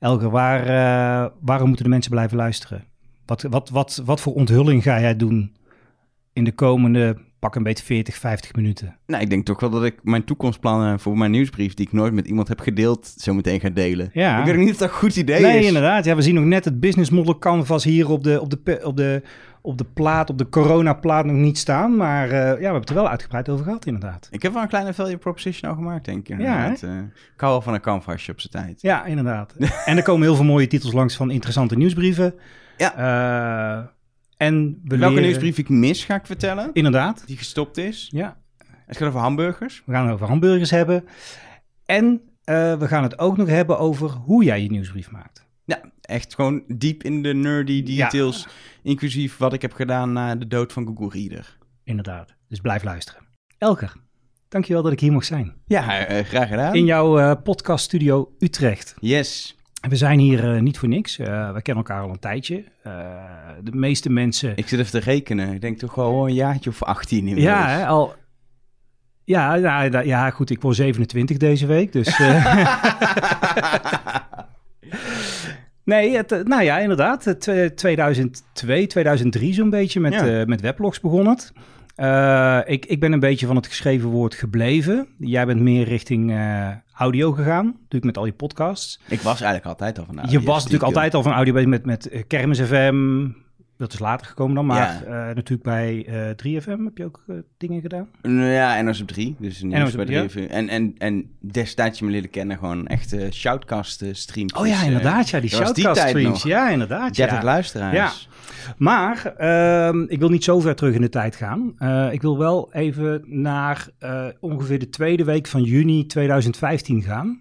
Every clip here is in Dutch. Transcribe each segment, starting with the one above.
Elke, waar, eh, waarom moeten de mensen blijven luisteren? Wat, wat, wat, wat voor onthulling ga jij doen in de komende pak een beetje 40, 50 minuten? Nou, ik denk toch wel dat ik mijn toekomstplannen voor mijn nieuwsbrief, die ik nooit met iemand heb gedeeld, zo meteen ga delen. Ja. Ik weet niet of dat een goed idee nee, is. inderdaad. Ja, we zien nog net het business model canvas hier op de, op de, op de, op de plaat, op de corona-plaat nog niet staan. Maar eh, ja, we hebben het er wel uitgebreid over gehad, inderdaad. Ik heb wel een kleine value proposition al gemaakt, denk ik. Ja, inderdaad. Eh, ik hou wel van een canvasje op zijn tijd. Ja, inderdaad. en er komen heel veel mooie titels langs van interessante nieuwsbrieven. Ja. Eh, en we Welke leren- nieuwsbrief ik mis, ga ik vertellen. Inderdaad. Die gestopt is. Ja, Het gaat over hamburgers. we gaan het over hamburgers hebben. En we gaan het ook nog hebben over hoe jij je nieuwsbrief maakt. Ja, echt gewoon diep in de nerdy details. Inclusief wat ik heb gedaan na de dood van Google Reader. Inderdaad. Dus blijf luisteren. Elker, dankjewel dat ik hier mocht zijn. Ja, eh, graag gedaan. In jouw eh, podcaststudio Utrecht. Yes. We zijn hier eh, niet voor niks. We kennen elkaar al een tijdje. De meeste mensen... Ik zit even te rekenen. Ik denk toch wel een jaartje of 18 inmiddels. Ja, hè, al... Ja, ja, ja, ja, goed, ik word 27 deze week, dus... eh, nee, het, eh, nou ja, inderdaad. Het, eh, 2002, 2003 zo'n beetje met, Ja. eh, met weblogs begon het. Eh, ik, ik ben een beetje van het geschreven woord gebleven. Jij bent meer richting eh, audio gegaan, natuurlijk met al je podcasts. Ik was eigenlijk altijd al van je audio, was natuurlijk altijd al van audio bezig met, met eh, Kermis FM. Dat is later gekomen dan, maar Ja. eh, natuurlijk bij eh 3FM heb je ook eh, dingen gedaan. Ja, NOS op 3. Dus NOS bij 3, 3 En, en, en destijds je me leren kennen, gewoon echte shoutcast streams. Oh ja, inderdaad, ja, die shoutcast streams. nog. Ja, inderdaad. 30 ja. luisteraars. Ja. Maar ehm, ik wil niet zo ver terug in de tijd gaan. Eh, ik wil wel even naar eh, ongeveer de tweede week van juni 2015 gaan.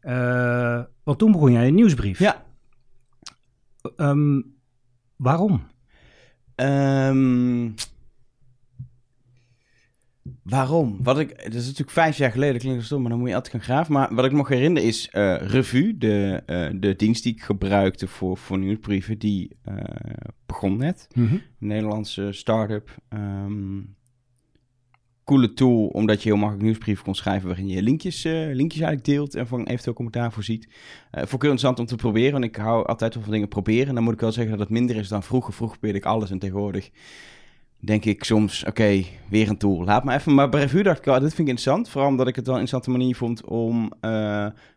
Eh, want toen begon jij een nieuwsbrief. Ja. Ehm, waarom? Ehm, waarom? Wat ik, dat is natuurlijk vijf jaar geleden, klinkt stom, maar dan moet je altijd gaan graven. Maar wat ik me nog herinner is eh Revue, de, eh, de dienst die ik gebruikte voor, voor nieuwsbrieven, die eh, begon net. Een Nederlandse start-up. Ehm, coole tool, omdat je heel makkelijk nieuwsbrieven kon schrijven waarin je linkjes, eh, linkjes eigenlijk deelt en van eventueel commentaar voorziet. Eh vond ik heel interessant om te proberen, want ik hou altijd wel van dingen proberen. En dan moet ik wel zeggen dat het minder is dan vroeger. Vroeger probeerde ik alles en tegenwoordig denk ik soms, oké, weer een tool. Laat maar even. Maar bij Revue dacht ik, oh, dit vind ik interessant. Vooral omdat ik het wel een interessante manier vond om eh,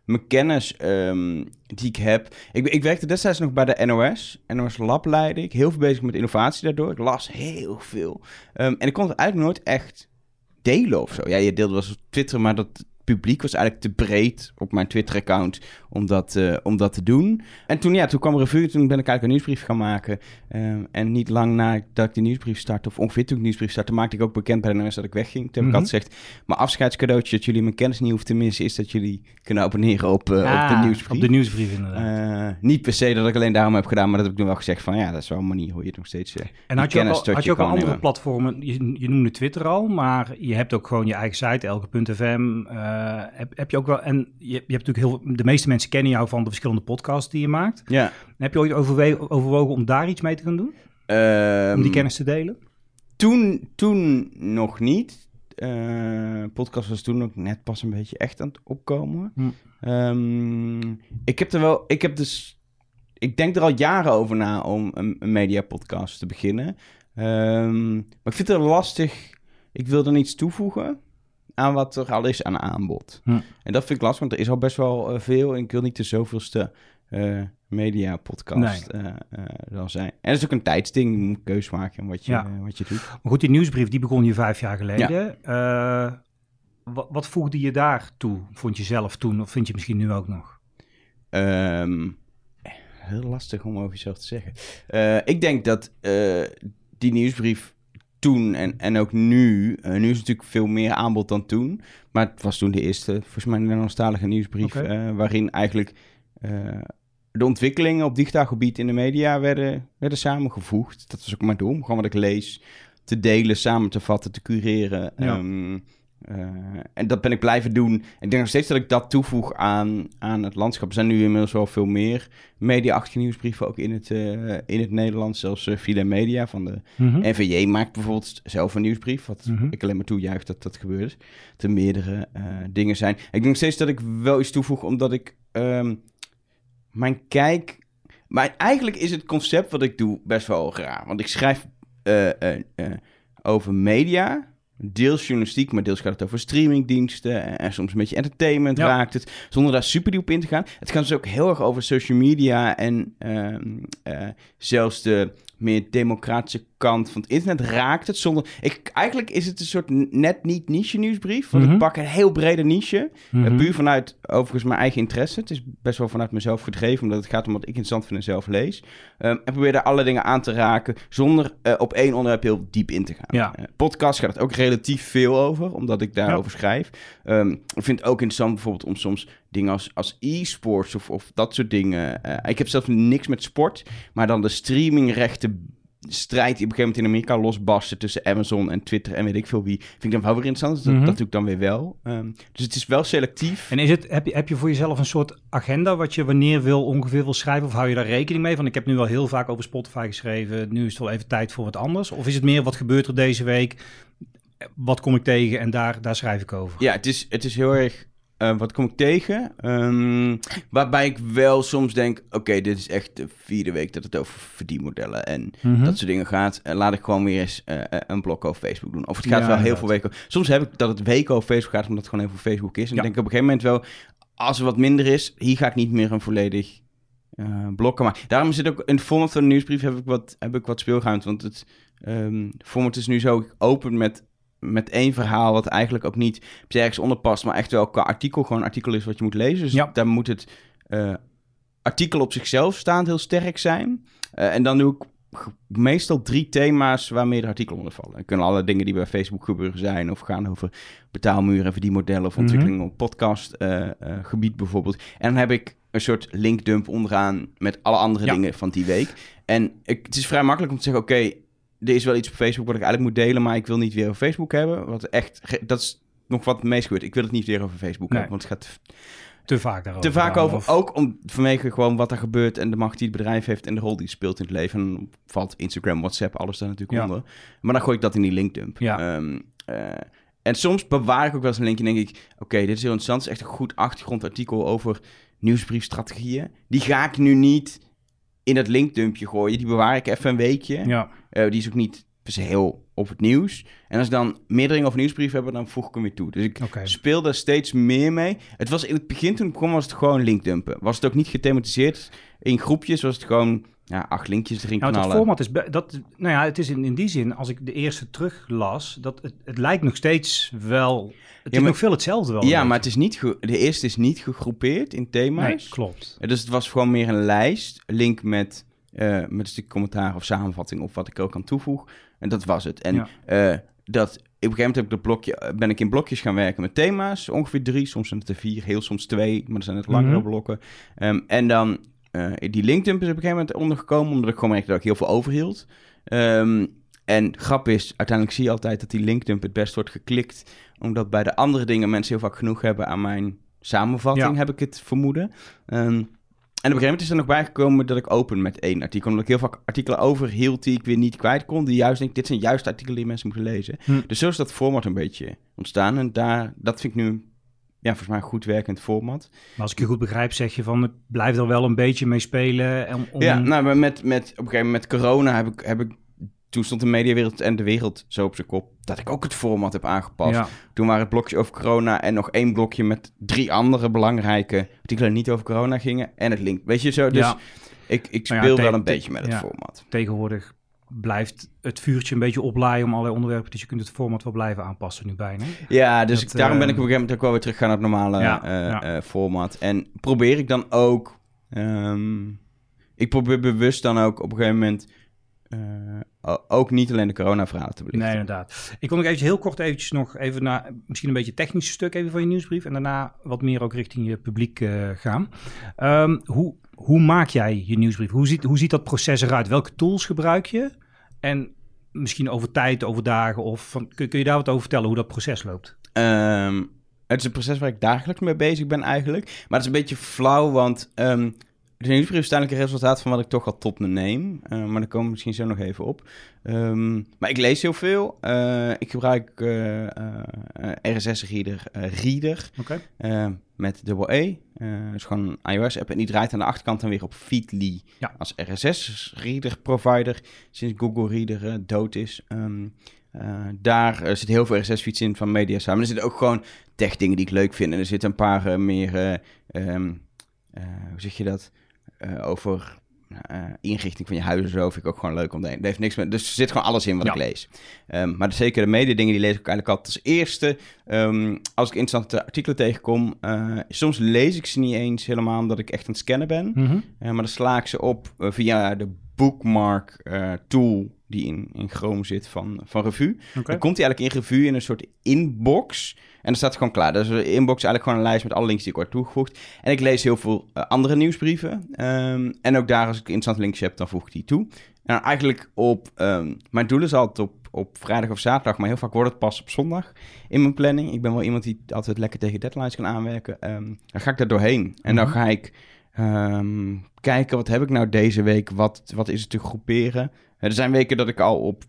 mijn kennis ehm, die ik heb. Ik, ik werkte destijds nog bij de NOS. NOS Lab leidde ik. Heel veel bezig met innovatie daardoor. Ik las heel veel. Ehm, en ik kon het eigenlijk nooit echt delen of zo. Ja, je deelde wel op Twitter, maar dat publiek was eigenlijk te breed op mijn Twitter-account om dat, eh, om dat te doen. En toen, ja, toen kwam Revue, toen ben ik eigenlijk een nieuwsbrief gaan maken. Ehm, en niet lang nadat ik de nieuwsbrief startte, of ongeveer toen ik de nieuwsbrief startte, maakte ik ook bekend bij de NOS dat ik wegging. Toen heb Mhm. ik altijd gezegd, mijn afscheidscadeautje dat jullie mijn kennis niet hoeven te missen, is dat jullie kunnen abonneren op, eh, op de Ah, nieuwsbrief. Op de nieuwsbrief inderdaad. Eh, niet per se dat ik alleen daarom heb gedaan, maar dat heb ik nu wel gezegd van ja, dat is wel een manier hoe je het nog steeds uh, en had je ook, al, had je ook al andere platformen? Je, je noemde Twitter al, maar je hebt ook gewoon je eigen site, elke.fm. eh heb, heb je ook wel, en je, je hebt natuurlijk heel de meeste mensen kennen jou van de verschillende podcasts die je maakt. Ja. Heb je ooit overwogen om daar iets mee te gaan doen? Ehm, Om die kennis te delen? Toen, toen nog niet. Eh podcast was toen ook net pas een beetje echt aan het opkomen. Hm. Ehm, ik heb er wel, ik heb dus, ik denk er al jaren over na om een, een media podcast te beginnen. Ehm, maar ik vind het lastig. Ik wil er niets toevoegen aan wat er al is aan aanbod. Hm. En dat vind ik lastig, want er is al best wel eh, veel. En ik wil niet de zoveelste eh media podcast eh eh, dan zijn. En dat is ook een tijdsding. Je moet een keus maken wat je, Ja. wat je doet. Maar goed, die nieuwsbrief die begon je vijf jaar geleden. Wat, wat voegde je daar toe, vond je zelf toen? Of vind je misschien nu ook nog? Ehm, heel lastig om over jezelf te zeggen. Ik denk dat die nieuwsbrief toen en, en ook nu... eh, nu is natuurlijk veel meer aanbod dan toen. Maar het was toen de eerste, volgens mij, Nederlandstalige nieuwsbrief... Eh, waarin eigenlijk eh, de ontwikkelingen op digitaal gebied in de media werden, werden samengevoegd. Dat was ook mijn doel, om gewoon wat ik lees te delen, samen te vatten, te cureren. Ja. Ehm, eh, en dat ben ik blijven doen. Ik denk nog steeds dat ik dat toevoeg aan, aan het landschap. Er zijn nu inmiddels wel veel meer media-achtige nieuwsbrieven, ook in het, eh, in het Nederlands. Zelfs uh, Villa Media van de Mhm. NVJ maakt bijvoorbeeld zelf een nieuwsbrief. Wat Mhm. ik alleen maar toejuich dat dat gebeurt. Er meerdere dingen zijn. Ik denk nog steeds dat ik wel iets toevoeg, omdat ik... ehm, mijn kijk... Maar eigenlijk is het concept wat ik doe best wel raar. Want ik schrijf over media, deels journalistiek, maar deels gaat het over streamingdiensten en, en soms een beetje entertainment Ja. raakt het, zonder daar super diep in te gaan. Het gaat dus ook heel erg over social media en ehm, eh, zelfs de meer democratische kant van het internet raakt het zonder... Ik, eigenlijk is het een soort net niet niche nieuwsbrief, want Mhm. ik pak een heel brede niche, Mhm. eh, puur vanuit overigens mijn eigen interesse. Het is best wel vanuit mezelf gedreven, omdat het gaat om wat ik interessant vind en zelf lees. Ehm, en probeer daar alle dingen aan te raken zonder eh, op één onderwerp heel diep in te gaan. Ja. Eh, podcast gaat het ook relatief veel over, omdat ik daarover schrijf. Ehm, ik vind het ook interessant bijvoorbeeld om soms dingen als, als e-sports of, of dat soort dingen. eh, ik heb zelf niks met sport, maar dan de streamingrechten strijd die op een gegeven moment in Amerika losbarsten tussen Amazon en Twitter en weet ik veel wie, vind ik dan wel weer interessant. Dus dat, Mhm. dat doe ik dan weer wel. Ehm, dus het is wel selectief. En is het, heb, je, heb je voor jezelf een soort agenda wat je wanneer wil ongeveer wil schrijven? Of hou je daar rekening mee? Van ik heb nu al heel vaak over Spotify geschreven. Nu is het wel even tijd voor wat anders. Of is het meer wat gebeurt er deze week? Wat kom ik tegen en daar, daar schrijf ik over? Ja, het is, het is heel erg. Eh, wat kom ik tegen? Ehm, waarbij ik wel soms denk: oké, dit is echt de vierde week dat het over verdienmodellen en Mhm. dat soort dingen gaat. En laat ik gewoon weer eens eh, eh, een blok over Facebook doen. Of het gaat Ja, wel heel veel weken. Soms heb ik dat het weken over Facebook gaat, omdat het gewoon heel veel Facebook is. En Ja. denk ik op een gegeven moment wel: als er wat minder is, hier ga ik niet meer een volledig. eh blokken. Maar daarom zit ook in het format van de nieuwsbrief heb ik wat, heb ik wat speelruimte. Want het ehm, format is nu zo open met met één verhaal wat eigenlijk ook niet per se ergens onder past, maar echt wel qua artikel gewoon een artikel is wat je moet lezen. Dus Ja. daar moet het eh, artikel op zichzelf staand heel sterk zijn. Eh, en dan doe ik meestal drie thema's waar meerdere artikelen onder vallen. Kunnen alle dingen die bij Facebook gebeuren zijn, of gaan over betaalmuren, verdienmodellen of Mhm. ontwikkelingen op podcastgebied bijvoorbeeld. En dan heb ik een soort linkdump onderaan met alle andere Ja. dingen van die week. En ik, het is vrij makkelijk om te zeggen, oké, er is wel iets op Facebook wat ik eigenlijk moet delen, maar ik wil niet weer over Facebook hebben. Wat echt, dat is nog wat het meest gebeurt. Ik wil het niet weer over Facebook Nee. hebben, want het gaat Te vaak daarover. te vaak over. of- Ook om, vanwege gewoon wat er gebeurt en de macht die het bedrijf heeft en de rol die het speelt in het leven. En dan valt Instagram, WhatsApp, alles daar natuurlijk Ja. onder. Maar dan gooi ik dat in die linkdump. Ja. Ehm, eh, en soms bewaar ik ook wel eens een linkje en denk ik... Oké, dit is heel interessant. Het is echt een goed achtergrondartikel over nieuwsbriefstrategieën. Die ga ik nu niet in dat linkdumpje gooien. Die bewaar ik even een weekje. Ja, Eh, die is ook niet per se heel op het nieuws. En als ik dan meer dingen over nieuwsbrief hebben, dan voeg ik hem weer toe. Dus ik speel daar steeds meer mee. Het was in het begin, toen ik begon, was het gewoon linkdumpen. Was het ook niet gethematiseerd in groepjes, was het gewoon ja, acht linkjes erin Nou, het format is, dat, nou ja, het is in, in die zin, als ik de eerste teruglas, dat het, het lijkt nog steeds wel, het is maar- nog veel hetzelfde wel. ja, maar het is niet de eerste is niet gegroepeerd in thema's. Nee, klopt. Eh, Dus het was gewoon meer een lijst, link met, eh, met een stuk commentaar of samenvatting of wat ik ook aan toevoeg. En dat was het. En Ja. eh, dat, op een gegeven moment heb ik dat blokje, ben ik in blokjes gaan werken met thema's. Ongeveer drie, soms zijn het er vier, heel soms twee, maar er zijn het langere Mhm. blokken. Ehm, en dan eh, die linkdump is op een gegeven moment ondergekomen, omdat ik gewoon merkte dat ik heel veel overhield. Ehm, en grap is, uiteindelijk zie je altijd dat die linkdump het best wordt geklikt, omdat bij de andere dingen mensen heel vaak genoeg hebben aan mijn samenvatting, Ja. heb ik het vermoeden. Ehm, en op een gegeven moment is er nog bijgekomen dat ik open met één artikel. Omdat ik heel vaak artikelen overhield die ik weer niet kwijt kon. Die juist denk dit zijn juist artikelen die mensen moeten lezen. Hm. Dus zo is dat format een beetje ontstaan. En daar, dat vind ik nu, ja, volgens mij een goed werkend format. Maar als ik je goed begrijp, zeg je van, het blijft er wel een beetje mee spelen. En, om, Ja, nou, met, met, op een gegeven moment met corona heb ik, heb ik... Toen stond de mediawereld en de wereld zo op zijn kop... dat ik ook het format heb aangepast. ja, Toen waren het blokjes over corona en nog één blokje met drie andere belangrijke artikelen die niet over corona gingen. En het link. Weet je zo? Dus ja, ik, ik ja, speel wel een beetje met het ja. format. tegenwoordig blijft het vuurtje een beetje oplaaien om allerlei onderwerpen. Dus je kunt het format wel blijven aanpassen nu bijna. Ja, dus Dat, ik- daarom ben eh, ik op een gegeven moment ook wel weer terug gaan naar het normale Ja, eh, ja. eh, format. En probeer ik dan ook... ehm, ik probeer bewust dan ook op een gegeven moment... eh, ook niet alleen de corona-verhalen te belichten. Nee, inderdaad. Ik wil nog even heel kort eventjes nog even naar misschien een beetje technische stuk even van je nieuwsbrief. En daarna wat meer ook richting je publiek gaan. Ehm, hoe, hoe maak jij je nieuwsbrief? Hoe ziet, hoe ziet dat proces eruit? Welke tools gebruik je? En misschien over tijd, over dagen of van, kun, kun je daar wat over vertellen hoe dat proces loopt? Ehm, het is een proces waar ik dagelijks mee bezig ben eigenlijk. Maar het is een beetje flauw, want ehm, de nieuwsbrief is uiteindelijk een resultaat van wat ik toch al tot me neem. Uh, maar daar komen we misschien zo nog even op. Um, maar ik lees heel veel. Uh, ik gebruik uh, RSS-reader Reader. Okay. Met dubbel E. dat is gewoon een iOS-app. En die draait aan de achterkant dan weer op Feedly. Ja. Als RSS-reader-provider. Sinds Google Reader dood is. Um, daar zit heel veel RSS-feeds in van media samen. Er zitten ook gewoon tech-dingen die ik leuk vind. En er zitten een paar meer... Um, hoe zeg je dat? uh, over uh, inrichting van je huis en zo vind ik ook gewoon leuk om te Dat heeft niks met. Dus er zit gewoon alles in wat ik lees. Um, maar zeker de media dingen die lees ik eigenlijk altijd als eerste. Um, als ik interessante artikelen tegenkom, uh, soms lees ik ze niet eens helemaal omdat ik echt aan het scannen ben. Mm -hmm. maar dan sla ik ze op via de bookmark tool die in, in Chrome zit van, van Revue. Okay. Dan komt hij eigenlijk in Revue in een soort inbox. En dan staat gewoon klaar. Dus de inbox is eigenlijk gewoon een lijst met alle links die ik word toegevoegd. En ik lees heel veel uh, andere nieuwsbrieven. Um, en ook daar, als ik interessante links heb, dan voeg ik die toe. En eigenlijk op... Um, mijn doel is altijd op, op vrijdag of zaterdag, maar heel vaak wordt het pas op zondag in mijn planning. Ik ben wel iemand die altijd lekker tegen deadlines kan aanwerken. Um, dan ga ik daar doorheen. En dan Mhm. ga ik kijken, wat heb ik nou deze week? Wat, wat is het te groeperen? Er zijn weken dat ik al op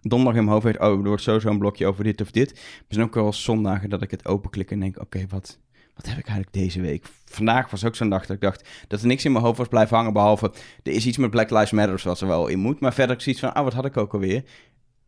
donderdag in mijn hoofd weet, oh, er wordt sowieso een blokje over dit of dit. Er zijn ook wel zondagen dat ik het openklik en denk, oké, wat, wat heb ik eigenlijk deze week? Vandaag was ook zo'n dag dat ik dacht dat er niks in mijn hoofd was blijven hangen, behalve er is iets met Black Lives Matter zoals er wel in moet. Maar verder ik zoiets van, oh, wat had ik ook alweer?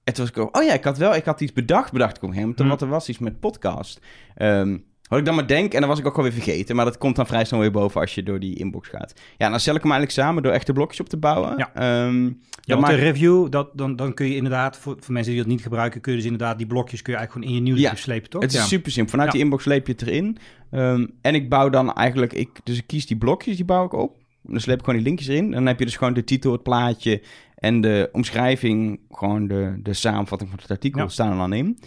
En toen was ik ook, oh ja, ik had wel, ik had iets bedacht, bedacht ik op een gegeven moment, Hmm. want er was iets met podcast. Um, wat ik dan maar denk, en dan was ik ook alweer vergeten. Maar dat komt dan vrij snel weer boven als je door die inbox gaat. Ja, dan stel ik hem eigenlijk samen door echte blokjes op te bouwen. Ja. Um, Ja, want maak- de review, dat, dan, dan kun je inderdaad, voor, voor mensen die dat niet gebruiken, kun je dus inderdaad die blokjes kun je eigenlijk gewoon in je nieuwsbrief Ja, slepen, toch? Het is ja. super simpel. Vanuit Ja. die inbox sleep je het erin. Ehm, en ik bouw dan eigenlijk... Ik, dus ik kies die blokjes, die bouw ik op. Dan sleep ik gewoon die linkjes erin. Dan heb je dus gewoon de titel, het plaatje... en de omschrijving, gewoon de, de samenvatting van het artikel... Staan er dan in.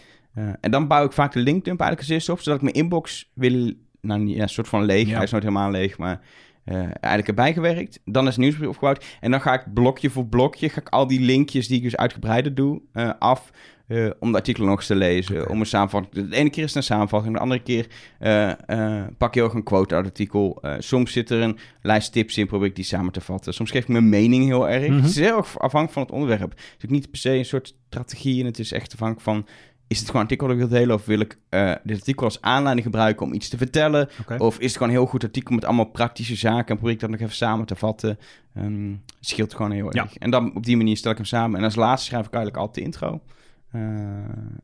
En dan bouw ik vaak de linkdump eigenlijk als eerste op... zodat ik mijn inbox wil... Nou, ja, een soort van leeg. Ja. Hij is nooit helemaal leeg, maar... eh, eigenlijk erbij gewerkt. Dan is het nieuwsbrief opgebouwd. En dan ga ik blokje voor blokje... ga ik al die linkjes die ik dus uitgebreider doe... eh, af... eh, om de artikelen nog eens te lezen. Om een samenvatting. De ene keer is het een samenvatting. De andere keer pak je ook een quote uit het artikel. Soms zit er een lijst tips in. Probeer ik die samen te vatten. Soms geef ik mijn mening heel erg. Mhm. Het is heel erg afhankelijk van het onderwerp. Het is ook niet per se een soort strategie. En het is echt afhankelijk van... Is het gewoon een artikel dat ik wil delen? Of wil ik eh, dit artikel als aanleiding gebruiken om iets te vertellen? Of is het gewoon een heel goed artikel met allemaal praktische zaken en probeer ik dat nog even samen te vatten? Het scheelt gewoon heel Ja. erg. En dan op die manier stel ik hem samen. En als laatste schrijf ik eigenlijk altijd de intro. Eh,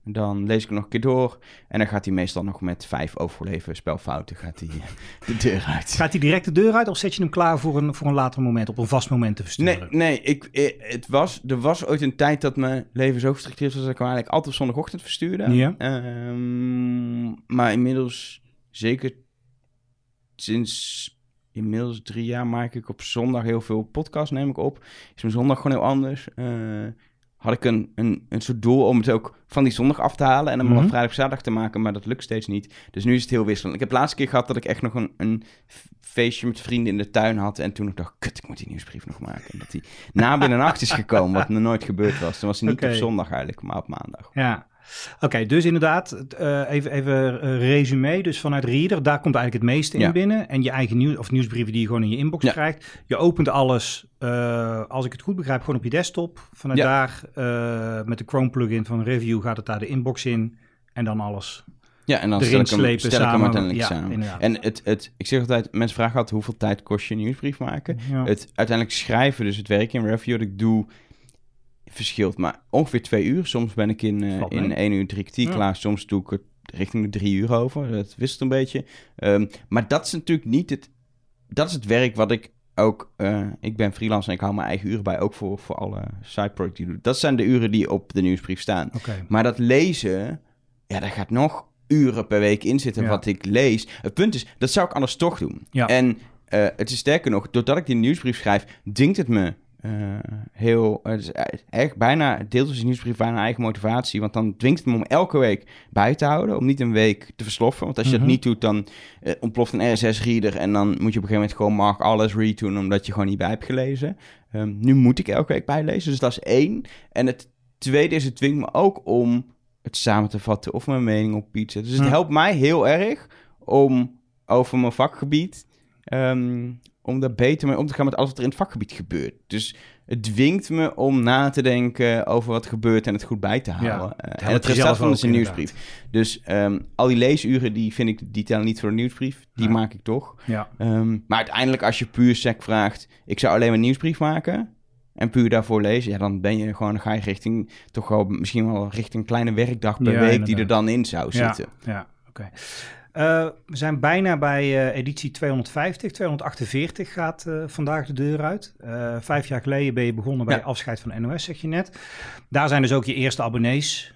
dan lees ik hem nog een keer door. En dan gaat hij meestal nog met vijf overleven spelfouten gaat hij eh, de deur uit. Gaat hij direct de deur uit of zet je hem klaar voor een, voor een later moment, op een vast moment te versturen? Nee, nee ik, eh, het was, er was ooit een tijd dat mijn leven zo gestructureerd was dat ik hem eigenlijk altijd op zondagochtend verstuurde. Ja. Ehm, maar inmiddels, zeker sinds inmiddels drie jaar, maak ik op zondag heel veel podcasts, neem ik op. Is mijn zondag gewoon heel anders. Eh, had ik een, een, een soort doel om het ook van die zondag af te halen en dan Mhm. maar vrijdag zaterdag te maken, maar dat lukt steeds niet. Dus nu is het heel wisselend. Ik heb de laatste keer gehad dat ik echt nog een, een feestje met vrienden in de tuin had en toen ik dacht, kut, ik moet die nieuwsbrief nog maken. En dat die na binnennacht is gekomen, wat nog nooit gebeurd was. Toen was hij niet op zondag eigenlijk, maar op maandag. Ja. Oké, dus inderdaad, eh, even, even eh, resume. Dus vanuit Reader, daar komt eigenlijk het meeste in Ja. binnen. En je eigen nieuws, of nieuwsbrieven die je gewoon in je inbox Ja. krijgt. Je opent alles, eh, als ik het goed begrijp, gewoon op je desktop. Vanuit Ja. daar, met de Chrome plugin van Review, gaat het daar de inbox in. En dan alles. Ja, en dan Erin stel ik hem, ik samen. uiteindelijk Ja, samen. inderdaad. En het, het, ik zeg altijd, mensen vragen altijd hoeveel tijd kost je een nieuwsbrief maken. Ja. Het uiteindelijk schrijven, dus het werk in review dat ik doe, verschilt. Maar ongeveer twee uur. Soms ben ik in, eh, in één uur drie kwartier Ja. klaar. Soms doe ik het richting de drie uur over. Dat wisselt een beetje. Ehm, maar dat is natuurlijk niet het... Dat is het werk wat ik ook... eh, ik ben freelancer en ik hou mijn eigen uren bij. Ook voor, voor alle side projects die ik doe. Dat zijn de uren die op de nieuwsbrief staan. Maar dat lezen, ja, daar gaat nog uren per week in zitten Ja. wat ik lees. Het punt is, dat zou ik anders toch doen. Ja. En eh, het is sterker nog, doordat ik die nieuwsbrief schrijf, dwingt het me heel... Het is echt bijna, deelt dus die nieuwsbrief bijna eigen motivatie. Want dan dwingt het me om elke week bij te houden, om niet een week te versloffen. Want als je Mhm. dat niet doet, dan eh, ontploft een RSS-reader... en dan moet je op een gegeven moment gewoon mark alles redoen... omdat je gewoon niet bij hebt gelezen. Ehm, nu moet ik elke week bijlezen, dus dat is één. En het tweede is, het dwingt me ook om het samen te vatten of mijn mening op iets zetten. Dus het helpt mij heel erg om over mijn vakgebied, ehm, om daar beter mee om te gaan met alles wat er in het vakgebied gebeurt. Dus het dwingt me om na te denken over wat er gebeurt en het goed bij te houden. Ja, Eh, het en het resultaat van is een nieuwsbrief. Dus ehm, al die leesuren, die vind ik, die tellen niet voor de nieuwsbrief. Die Ja. maak ik toch. Ja, Ehm, maar uiteindelijk, als je puur sec vraagt, ik zou alleen maar een nieuwsbrief maken en puur daarvoor lezen, ja, dan ben je gewoon, dan ga je richting, toch wel misschien wel richting een kleine werkdag per Ja, week die er dan in zou ja, zitten. ja oké. Eh, we zijn bijna bij eh, editie 250. 248 gaat eh, vandaag de deur uit. Vijf jaar geleden ben je begonnen bij Ja. afscheid van NOS, zeg je net. Daar zijn dus ook je eerste abonnees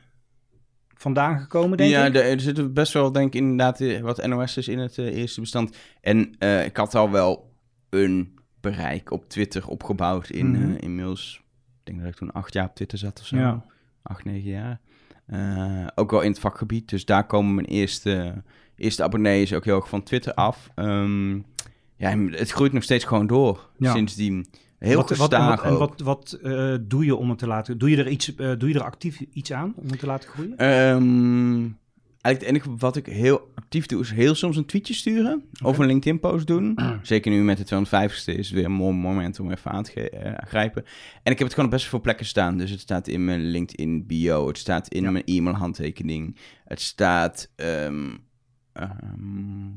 vandaan gekomen, denk ja, ik. de- er zitten best wel, denk ik, inderdaad wat NOS'ers in het eerste bestand. En ik had al wel een bereik op Twitter opgebouwd in Mhm. eh, inmiddels, ik denk dat ik toen acht jaar op Twitter zat of zo. Ja. Acht, negen jaar. Ook wel in het vakgebied, dus daar komen mijn eerste, eerste abonnees ook heel erg van Twitter af. Ehm, ja, het groeit nog steeds gewoon door Ja. sindsdien. Heel wat, wat, en wat, en wat, wat eh, doe je om het te laten... Doe je er, iets, eh, doe je er actief iets aan om het te laten groeien? Ehm, eigenlijk het enige wat ik heel actief doe, is heel soms een tweetje sturen. Of een LinkedIn-post doen. Zeker nu met de 250ste is het weer een mooi moment om even aan te eh, grijpen. En ik heb het gewoon op best veel plekken staan. Dus het staat in mijn LinkedIn-bio. Het staat in Ja. mijn e-mail-handtekening. Het staat... ehm, ehm,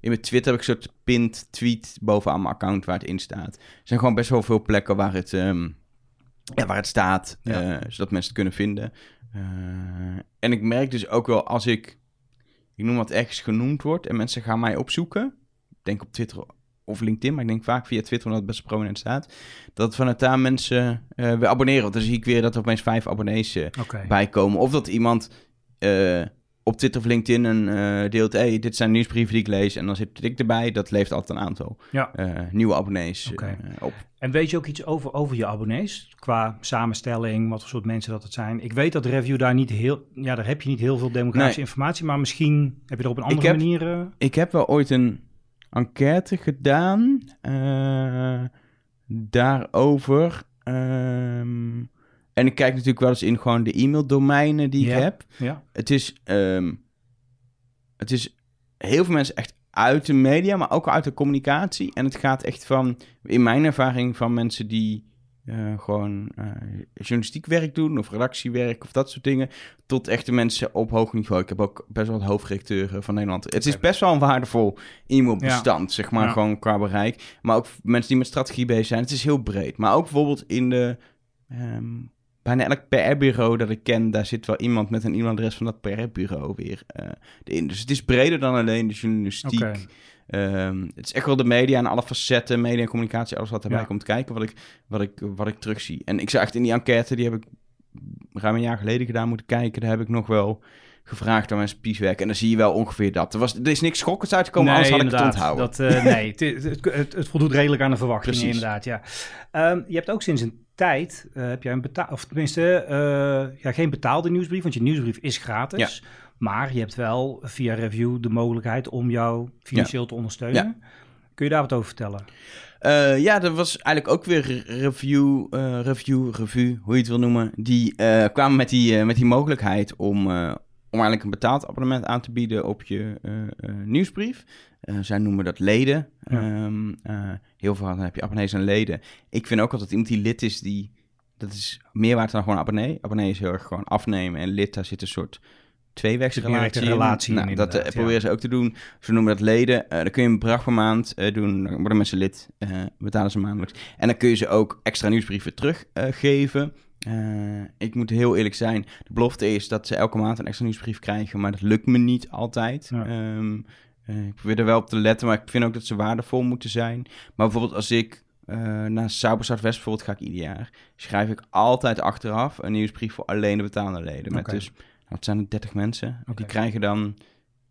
in mijn Twitter heb ik een soort pinned tweet bovenaan mijn account waar het in staat. Er zijn gewoon best wel veel plekken waar het, ehm, ja, waar het staat, Ja. eh, zodat mensen het kunnen vinden. Eh, en ik merk dus ook wel als ik, ik noem wat ergens genoemd wordt en mensen gaan mij opzoeken, ik denk op Twitter of LinkedIn, maar ik denk vaak via Twitter omdat het best prominent staat, dat vanuit daar mensen eh weer abonneren. Want dan zie ik weer dat er opeens vijf abonnees eh, Oké. bijkomen. Of dat iemand op Twitter of LinkedIn een, eh, deelt, hey, dit zijn nieuwsbrieven die ik lees en dan zit ik erbij. Dat levert altijd een aantal Ja. eh, nieuwe abonnees eh, op. En weet je ook iets over, over je abonnees? Qua samenstelling, wat voor soort mensen dat het zijn? Ik weet dat de review daar niet heel... Ja, daar heb je niet heel veel demografische Nee. informatie, maar misschien heb je er op een andere heb- manier... Ik heb wel ooit een enquête gedaan daarover. Ehm, en ik kijk natuurlijk wel eens in gewoon de e-maildomeinen die Ja. ik heb. ja, Het is, ehm, het is heel veel mensen echt uit de media, maar ook uit de communicatie. En het gaat echt van, in mijn ervaring, van mensen die eh, gewoon eh, journalistiek werk doen of redactiewerk of dat soort dingen, tot echte mensen op hoog niveau. Ik heb ook best wel wat hoofdredacteuren van Nederland. Het is best wel een waardevol e-mailbestand, zeg maar, Ja. gewoon qua bereik. Maar ook mensen die met strategie bezig zijn. Het is heel breed. Maar ook bijvoorbeeld in de... ehm, bijna elk PR-bureau dat ik ken, daar zit wel iemand met een e-mailadres van dat PR-bureau weer eh in. Dus het is breder dan alleen de journalistiek. Ehm, het is echt wel de media en alle facetten, media en communicatie, alles wat erbij Ja. komt kijken, wat ik, wat, ik, wat ik terugzie. En ik zag echt in die enquête, die heb ik ruim een jaar geleden gedaan moeten kijken, daar heb ik nog wel gevraagd aan mijn spieswerk. En dan zie je wel ongeveer dat. Er, was, er is niks schokkends uitgekomen, anders had ik het onthouden. Dat, eh, nee, het, het, het, voldoet redelijk aan de verwachtingen, Precies. inderdaad. Ja. Ehm, je hebt ook sinds een tijd, eh, heb jij een betaal, of tenminste, eh, ja, geen betaalde nieuwsbrief, want je nieuwsbrief is gratis. Maar je hebt wel via review de mogelijkheid om jou financieel te ondersteunen. Kun je daar wat over vertellen? Eh, ja, er was eigenlijk ook weer re- review, review, review, hoe je het wil noemen. Die kwamen met die, met die mogelijkheid om, om eigenlijk een betaald abonnement aan te bieden op je eh, eh, nieuwsbrief. Eh, zij noemen dat leden. Ja. Ehm, eh, heel veel dan heb je abonnees en leden. Ik vind ook altijd iemand die lid is, die, dat is meer waard dan gewoon abonnee. Abonnee is heel erg gewoon afnemen en lid, daar zit een soort tweewegsrelatie relatie Nou, dat ja. proberen ze ook te doen. Ze noemen dat leden. Dan kun je een bedrag per maand doen. Dan worden mensen lid. betalen ze maandelijks. En dan kun je ze ook extra nieuwsbrieven teruggeven. Ik moet heel eerlijk zijn. De belofte is dat ze elke maand een extra nieuwsbrief krijgen. Maar dat lukt me niet altijd. Ja. Ehm, eh, ik probeer er wel op te letten. Maar ik vind ook dat ze waardevol moeten zijn. Maar bijvoorbeeld als ik... eh naar Sauber Zuidwest bijvoorbeeld ga ik ieder jaar. Schrijf ik altijd achteraf een nieuwsbrief voor alleen de betalende leden. Met dus, wat zijn het, 30 mensen. Oké. Die krijgen dan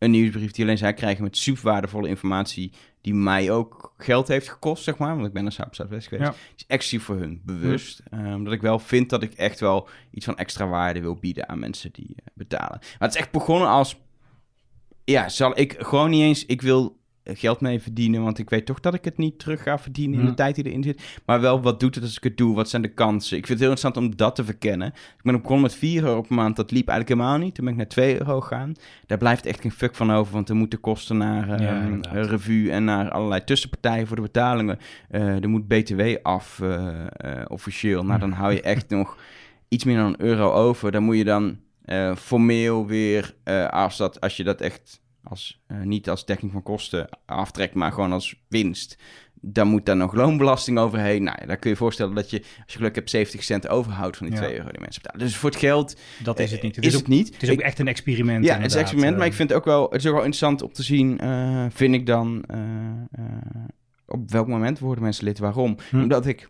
een nieuwsbrief die alleen zij krijgen met super waardevolle informatie. Die mij ook geld heeft gekost, zeg maar. Want ik ben naar Sauber Zuidwest geweest. Ja. Is exclusief voor hun, bewust. Eh, Omdat ik wel vind dat ik echt wel iets van extra waarde wil bieden aan mensen die eh, betalen. Maar het is echt begonnen als... Ja, zal ik gewoon niet eens... Ik wil geld mee verdienen, want ik weet toch dat ik het niet terug ga verdienen in de Hm. tijd die erin zit. Maar wel, wat doet het als ik het doe? Wat zijn de kansen? Ik vind het heel interessant om dat te verkennen. Ik ben begonnen met 4 euro per maand, dat liep eigenlijk helemaal niet. Toen ben ik naar 2 euro gegaan. Daar blijft echt geen fuck van over, want er moeten kosten naar Ja, ehm, een revue en naar allerlei tussenpartijen voor de betalingen. Eh, er moet BTW af, eh, eh, officieel. Nou, dan hou je echt nog iets meer dan een euro over. Dan moet je dan eh, formeel weer, eh, als, dat, als je dat echt als, eh, niet als dekking van kosten aftrekt, maar gewoon als winst. Dan moet daar nog loonbelasting overheen. Nou, ja, dan kun je voorstellen dat je, als je geluk hebt, 70 cent overhoudt van die Ja. 2 euro die mensen betalen. Dus voor het geld Dat is het eh, niet. Het is is, het ook, niet. het is ook Ik- echt een experiment. ja, het is een experiment, maar ik Eh, vind het ook wel, het is ook wel interessant om te zien, vind ik dan, op welk moment worden mensen lid, waarom? Hm. Omdat ik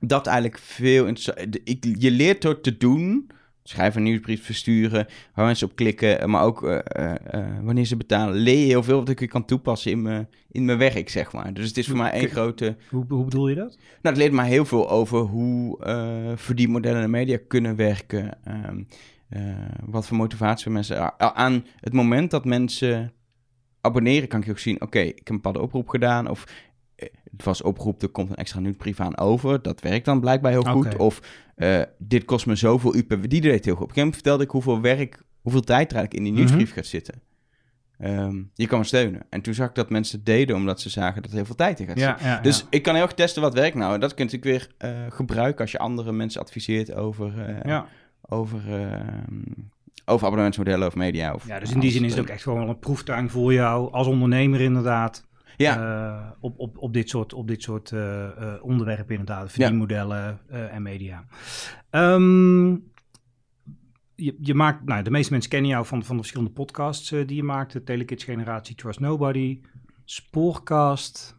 dat eigenlijk veel interessant, ik, je leert door te doen, schrijven een nieuwsbrief, versturen, waar mensen op klikken, eh, maar ook eh, eh, wanneer ze betalen, leer je heel veel wat ik kan toepassen in mijn, in mijn werk, zeg maar. Dus het is voor mij één grote... Hoe, hoe bedoel je dat? Nou, het leert mij heel veel over hoe eh verdienmodellen de media kunnen werken. ehm, eh, wat voor motivatie mensen... aan het moment dat mensen abonneren, kan ik ook zien... Oké, ik heb een bepaalde oproep gedaan. Of het was oproep, er komt een extra nieuwsbrief aan over. Dat werkt dan blijkbaar heel goed. Of eh, dit kost me zoveel uur per... Die deed het heel goed. Op een gegeven moment vertelde ik hoeveel werk... Hoeveel tijd er eigenlijk in die Mhm. nieuwsbrief gaat zitten. Ehm, je kan me steunen. En toen zag ik dat mensen het deden omdat ze zagen dat er heel veel tijd in gaat zitten. Ja, ja, Dus ja. ik kan heel erg testen wat werkt nou. En dat kun je natuurlijk weer eh, gebruiken als je andere mensen adviseert over, ja. over, eh, over abonnementsmodellen of media. Of ja, dus in die zin is het ook echt gewoon een proeftuin voor jou als ondernemer inderdaad. Ja, eh, op, op, op dit soort, op dit soort eh, eh, onderwerpen inderdaad, verdienmodellen eh, en media. Ehm, je, je maakt, nou, de meeste mensen kennen jou van, van de verschillende podcasts die je maakt. De Telekids Generatie, Trust Nobody, Spoorcast.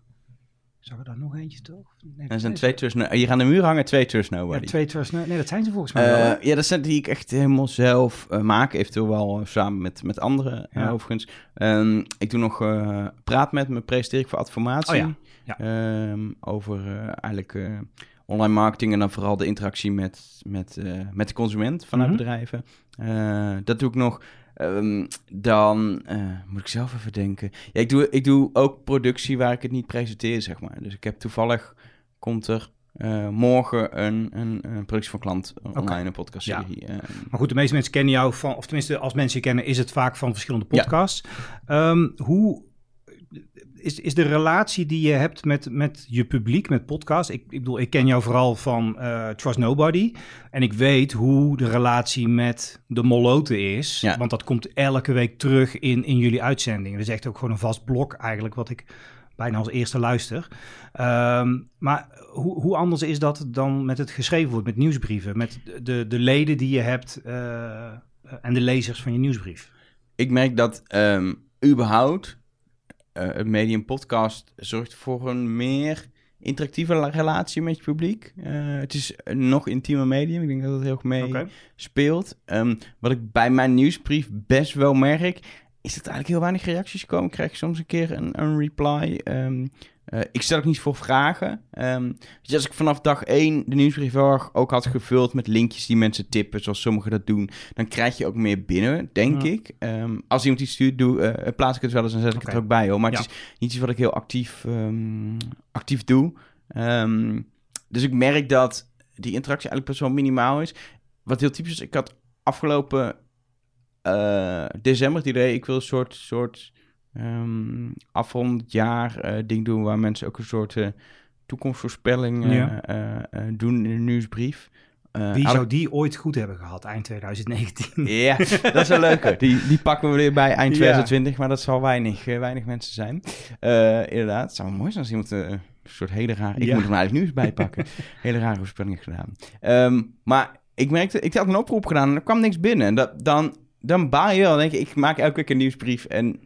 Zag er daar nog eentje toch? Nee, er zijn twee Trust No- Hier aan de muur hangen twee Ja, Nobody. twee Trust No- Nee, dat zijn ze volgens mij wel. Eh, ja, dat zijn die ik echt helemaal zelf eh, maak. Eventueel wel eh, samen met, met anderen, eh, Ja. overigens. Ehm, ik doe nog eh, praat met me, presenteer ik voor Adformatie. Oh ja, ja. Ehm, over eh, eigenlijk eh, online marketing en dan vooral de interactie met, met, eh, met de consument vanuit Mhm. bedrijven. Eh, dat doe ik nog. Ehm, dan eh, moet ik zelf even denken. Ja, ik doe, ik doe ook productie waar ik het niet presenteer, zeg maar. Dus ik heb toevallig, komt er eh, morgen een, een, een productie van klant online, een podcastserie. Eh, Maar goed, de meeste mensen kennen jou van, of tenminste, als mensen je kennen, is het vaak van verschillende podcasts. Ehm, hoe is, is de relatie die je hebt met, met je publiek, met podcasts? Ik, ik bedoel, ik ken jou vooral van eh, Trust Nobody. En ik weet hoe de relatie met de Moloten is. Ja. Want dat komt elke week terug in, in jullie uitzendingen. Dat is echt ook gewoon een vast blok eigenlijk, wat ik bijna als eerste luister. Ehm, maar hoe, hoe anders is dat dan met het geschreven wordt, met nieuwsbrieven, met de, de leden die je hebt eh, en de lezers van je nieuwsbrief? ik merk dat ehm, überhaupt eh het medium podcast zorgt voor een meer interactieve la- relatie met je publiek. Eh, het is een nog intiemer medium. Ik denk dat het heel erg mee speelt. Ehm, wat ik bij mijn nieuwsbrief best wel merk, is dat er eigenlijk heel weinig reacties komen. Ik krijg soms een keer een, een reply. Ehm, eh, ik stel ook niet voor vragen. Ehm, dus als ik vanaf dag één de nieuwsbrief ook had gevuld met linkjes die mensen tippen, zoals sommigen dat doen, dan krijg je ook meer binnen, denk Ja. ik. Ehm, als iemand iets stuurt, doe, eh, plaats ik het wel eens en zet ik het er ook bij. Hoor. Maar Ja. het is niet iets wat ik heel actief, ehm, actief doe. Dus ik merk dat die interactie eigenlijk best wel minimaal is. Wat heel typisch is, ik had afgelopen eh, december het idee, ik wil een soort, soort ehm afrond jaar eh, ding doen waar mensen ook een soort eh, toekomstvoorspelling eh, Ja. doen in een nieuwsbrief. Wie zou die ooit goed hebben gehad, eind 2019? Ja, dat is wel leuker. Die, die pakken we weer bij eind Ja. 2020, maar dat zal weinig, weinig mensen zijn. Inderdaad, het zou mooi zijn als iemand een soort hele rare... Ik Ja. moet hem eigenlijk nu eens bijpakken. hele rare voorspelling heeft gedaan. Ehm, maar ik merkte, ik had een oproep gedaan en er kwam niks binnen. En dat, dan, dan baal je wel. Denk ik, ik maak elke week een nieuwsbrief en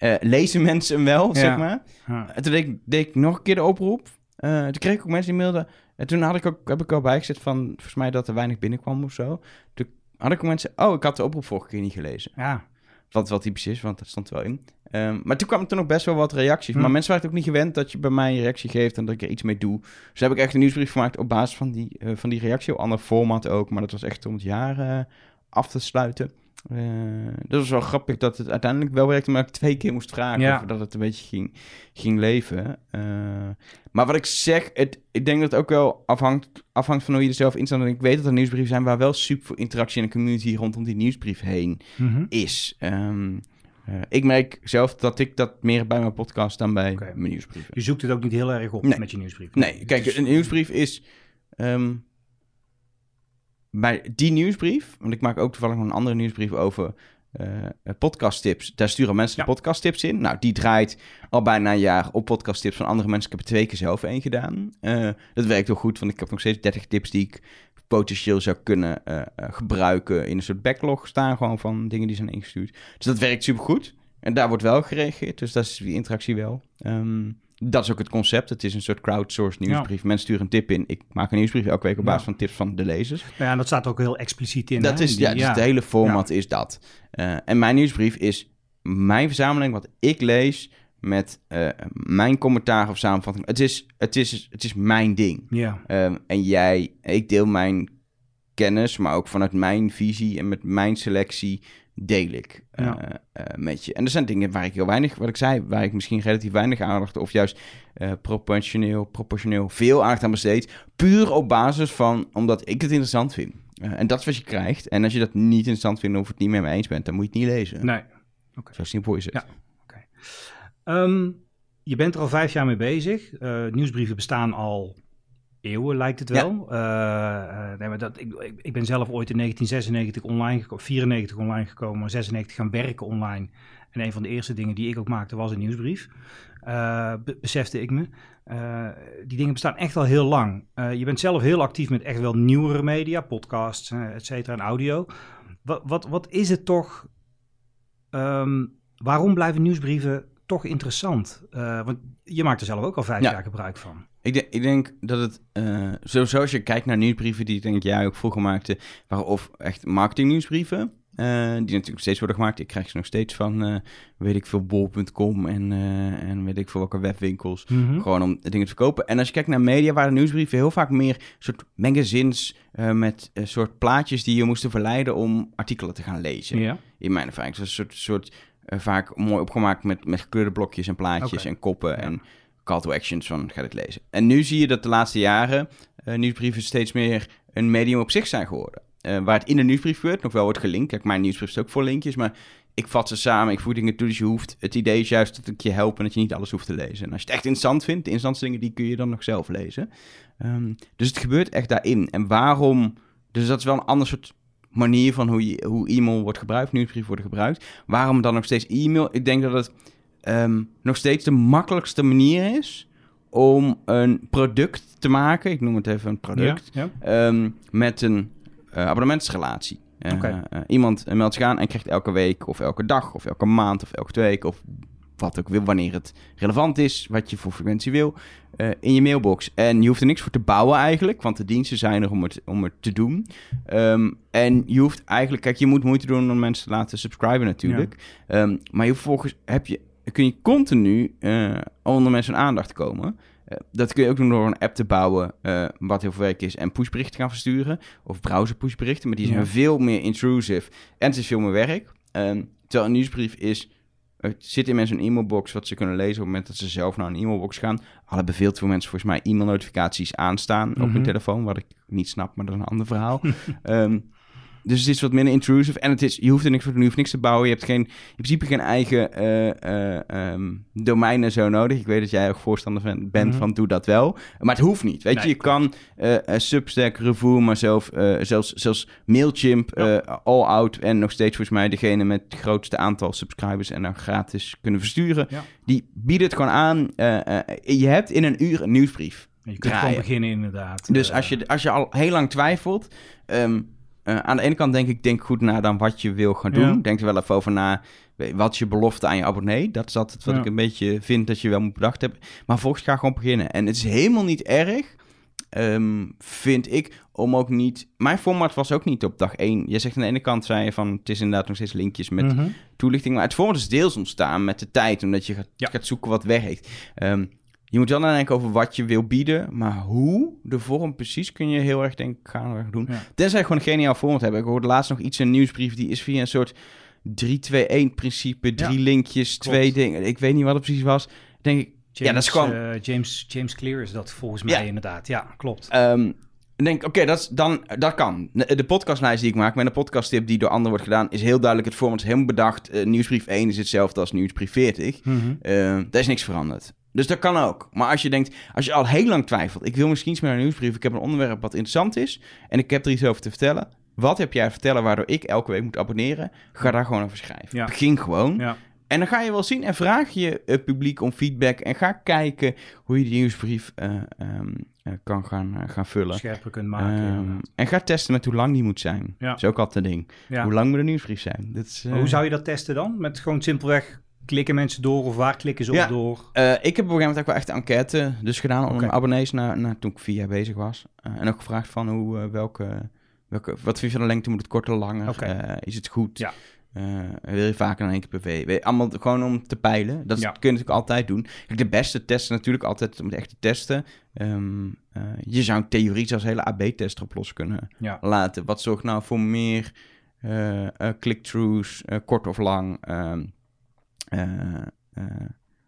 eh, lezen mensen hem wel, Ja. zeg maar. Ja. Toen deed ik, deed ik nog een keer de oproep. Eh, toen kreeg ik ook mensen die mailden. En toen had ik ook, heb ik al bijgezet van, volgens mij dat er weinig binnenkwam of zo. Toen had ik ook mensen, oh, ik had de oproep vorige keer niet gelezen. ja. Wat wel typisch is, want dat stond er wel in. Ehm, maar toen kwamen er nog best wel wat reacties. Hm. Maar mensen waren het ook niet gewend dat je bij mij een reactie geeft en dat ik er iets mee doe. Dus heb ik echt een nieuwsbrief gemaakt op basis van die, eh, van die reactie. Een ander format ook, maar dat was echt om het jaar af te sluiten. Eh, dat was wel grappig dat het uiteindelijk wel werkte, maar ik twee keer moest vragen Ja. of dat het een beetje ging, ging leven. Eh, maar wat ik zeg, het, ik denk dat het ook wel afhangt, afhangt van hoe je er zelf in staat. En ik weet dat er nieuwsbrieven zijn waar wel super veel interactie in de community rondom die nieuwsbrief heen Mhm. is. Ehm, eh, ik merk zelf dat ik dat meer bij mijn podcast dan bij mijn nieuwsbrieven. Je zoekt het ook niet heel erg op Nee. met je nieuwsbrief. Nee, kijk, is- een nieuwsbrief is. ehm, bij die nieuwsbrief, want ik maak ook toevallig nog een andere nieuwsbrief over eh podcasttips. Daar sturen mensen Ja. de podcasttips in. Nou, die draait al bijna een jaar op podcasttips van andere mensen. Ik heb er twee keer zelf één gedaan. Eh, dat werkt heel goed, want ik heb nog steeds 30 tips die ik potentieel zou kunnen gebruiken in een soort backlog staan gewoon van dingen die zijn ingestuurd. Dus dat werkt supergoed. En daar wordt wel gereageerd, dus dat is die interactie wel. Ehm, dat is ook het concept. Het is een soort crowdsourced nieuwsbrief. Mensen sturen een tip in. Ik maak een nieuwsbrief elke week op Ja. basis van tips van de lezers. Nou ja, en dat staat ook heel expliciet in. dat hè, is, ja, dus het hele format is dat. Eh, en mijn nieuwsbrief is mijn verzameling, wat ik lees met eh, mijn commentaar of samenvatting. Het is, het is, het is mijn ding. Ja, Ehm, en jij, ik deel mijn kennis, maar ook vanuit mijn visie en met mijn selectie deel ik eh, eh, met je. En er zijn dingen waar ik heel weinig, wat ik zei, waar ik misschien relatief weinig aandacht of juist eh, proportioneel, proportioneel veel aandacht aan besteed. Puur op basis van, omdat ik het interessant vind. En dat is wat je krijgt. En als je dat niet interessant vindt of het niet met me eens bent, dan moet je het niet lezen. nee. Zo simpel is het. Ja. Ehm, je bent er al vijf jaar mee bezig. Nieuwsbrieven bestaan al eeuwen, lijkt het wel. Eh, eh, nee, maar dat, ik, ik, ben zelf ooit in 1996 online gekomen, 94 online gekomen, 96 gaan werken online. En een van de eerste dingen die ik ook maakte was een nieuwsbrief. Be- besefte ik me. Die dingen bestaan echt al heel lang. Je bent zelf heel actief met echt wel nieuwere media, podcasts, et cetera, en audio. Wat, wat, wat is het toch? ehm, waarom blijven nieuwsbrieven toch interessant? Want je maakt er zelf ook al vijf Ja. jaar gebruik van. Ik, denk- ik denk dat het, eh sowieso als je kijkt naar nieuwsbrieven die ik denk jij ook vroeger maakte, waren of echt marketingnieuwsbrieven, eh, die natuurlijk steeds worden gemaakt. Ik krijg ze nog steeds van, eh, weet ik veel, bol.com en, en weet ik veel welke webwinkels. Hm? Gewoon om dingen te verkopen. En als je kijkt naar media, waren nieuwsbrieven heel vaak meer soort magazines met soort plaatjes die je moesten verleiden om artikelen te gaan lezen. In mijn ervaring. Dus een soort, soort vaak mooi opgemaakt met, met gekleurde blokjes en plaatjes en koppen Ja. en call to actions van ga dit lezen. En nu zie je dat de laatste jaren eh, nieuwsbrieven steeds meer een medium op zich zijn geworden. Eh, waar het in de nieuwsbrief gebeurt, nog wel wordt gelinkt. Kijk, mijn nieuwsbrief is ook voor linkjes, maar ik vat ze samen, ik voer dingen toe, dus je hoeft... Het idee is juist dat ik je help en dat je niet alles hoeft te lezen. En als je het echt interessant vindt, de interessantste dingen, die kun je dan nog zelf lezen. Ehm, dus het gebeurt echt daarin. En waarom... Dus dat is wel een ander soort manier van hoe, je, hoe e-mail wordt gebruikt, nieuwsbrief worden gebruikt. Waarom dan nog steeds e-mail? Ik denk dat het ehm, nog steeds de makkelijkste manier is om een product te maken. Ik noem het even een product. Ja, ja. ehm, met een eh, abonnementsrelatie. Eh, Oké. eh, iemand meldt zich aan en krijgt elke week of elke dag of elke maand of elke twee weken of wat ook wil, wanneer het relevant is, wat je voor frequentie wil, in je mailbox. En je hoeft er niks voor te bouwen eigenlijk, want de diensten zijn er om het, om het te doen. Ehm, en je hoeft eigenlijk, kijk, je moet moeite doen om mensen te laten subscriben natuurlijk. Maar je vervolgens heb je, kun je continu eh, onder mensen aandacht komen. Eh, dat kun je ook doen door een app te bouwen, eh, wat heel veel werk is, en pushberichten te gaan versturen. Of browser pushberichten, maar die zijn Ja. veel meer intrusive. En het is veel meer werk. Ehm, terwijl een nieuwsbrief is, het zit in mensen een e-mailbox wat ze kunnen lezen op het moment dat ze zelf naar een e-mailbox gaan. Al hebben veel te veel mensen volgens mij e-mailnotificaties aanstaan op Mhm. hun telefoon, wat ik niet snap, maar dat is een ander verhaal. Ehm, dus het is wat minder intrusive. En het is, je hoeft er niks voor te doen, je hoeft niks te bouwen. Je hebt geen, in principe geen eigen eh, eh, ehm, domein en zo nodig. Ik weet dat jij ook voorstander van, bent Mhm. van doe dat wel. Maar het hoeft niet. Weet Nee, je, je kan eh, Substack, Review, maar zelf, zelfs, zelfs Mailchimp, Ja. All Out en nog steeds volgens mij degene met het grootste aantal subscribers en dan gratis kunnen versturen. Ja. Die bieden het gewoon aan. je hebt in een uur een nieuwsbrief. Je kunt draaien. gewoon beginnen inderdaad. Dus als je, als je al heel lang twijfelt, ehm, eh, aan de ene kant denk ik, denk goed na dan wat je wil gaan doen. Ja. Denk er wel even over na, wat is je belofte aan je abonnee? Dat is altijd wat Ja. ik een beetje vind dat je wel moet bedacht hebben. Maar volgens ga gewoon beginnen. En het is helemaal niet erg, ehm, vind ik, om ook niet... Mijn format was ook niet op dag één. Je zegt aan de ene kant, zei je van, het is inderdaad nog steeds linkjes met mhm. toelichting. Maar het format is deels ontstaan met de tijd, omdat je gaat, Ja. gaat zoeken wat werkt. Ehm, je moet wel nadenken over wat je wil bieden, maar hoe, de vorm precies, kun je heel erg denk ik gaan doen. Ja. Tenzij gewoon een geniaal format hebben. Ik hoorde laatst nog iets in een nieuwsbrief, die is via een soort 3-2-1 principe, drie Ja, linkjes, klopt. twee dingen. Ik weet niet wat het precies was. Denk ik, James, ja, dat is gewoon... eh, James, James Clear is dat volgens mij Ja. inderdaad. Ja, klopt. Ehm, ik denk, oké, dat dan dat kan. De podcastlijst die ik maak, met een podcasttip die door anderen wordt gedaan, is heel duidelijk het format is helemaal bedacht. Eh, nieuwsbrief 1 is hetzelfde als nieuwsbrief 40. Mhm. Eh, daar is niks veranderd. Dus dat kan ook. Maar als je denkt, als je al heel lang twijfelt, ik wil misschien iets meer een nieuwsbrief, ik heb een onderwerp wat interessant is en ik heb er iets over te vertellen. Wat heb jij te vertellen waardoor ik elke week moet abonneren? Ga daar gewoon over schrijven. Ja. Begin gewoon. Ja. En dan ga je wel zien en vraag je het publiek om feedback en ga kijken hoe je die nieuwsbrief eh, ehm, eh, kan gaan, eh, gaan vullen. Scherper kunt maken. Ehm, en ga testen met hoe lang die moet zijn. Ja. Dat is ook altijd een ding. ja. Hoe lang moet een nieuwsbrief zijn? Dat is, Hoe zou je dat testen dan? Met gewoon simpelweg klikken mensen door of waar klikken ze Ja. op door? Eh, ik heb op een gegeven moment ook wel echt een enquête dus gedaan onder Oké. mijn abonnees na, na, toen ik vier jaar bezig was. Eh, en ook gevraagd van hoe, eh, welke, welke, wat vind je van de lengte? Moet het korter, langer? Is het goed? Ja. Wil je vaker dan één keer per week? Allemaal gewoon om te peilen. Dat Ja. kun je natuurlijk altijd doen. De beste testen natuurlijk altijd om het echt te testen. Ehm, eh, je zou een theorie als hele AB-test erop los kunnen Ja. laten. Wat zorgt nou voor meer click-throughs, kort of lang? ehm, eh, eh,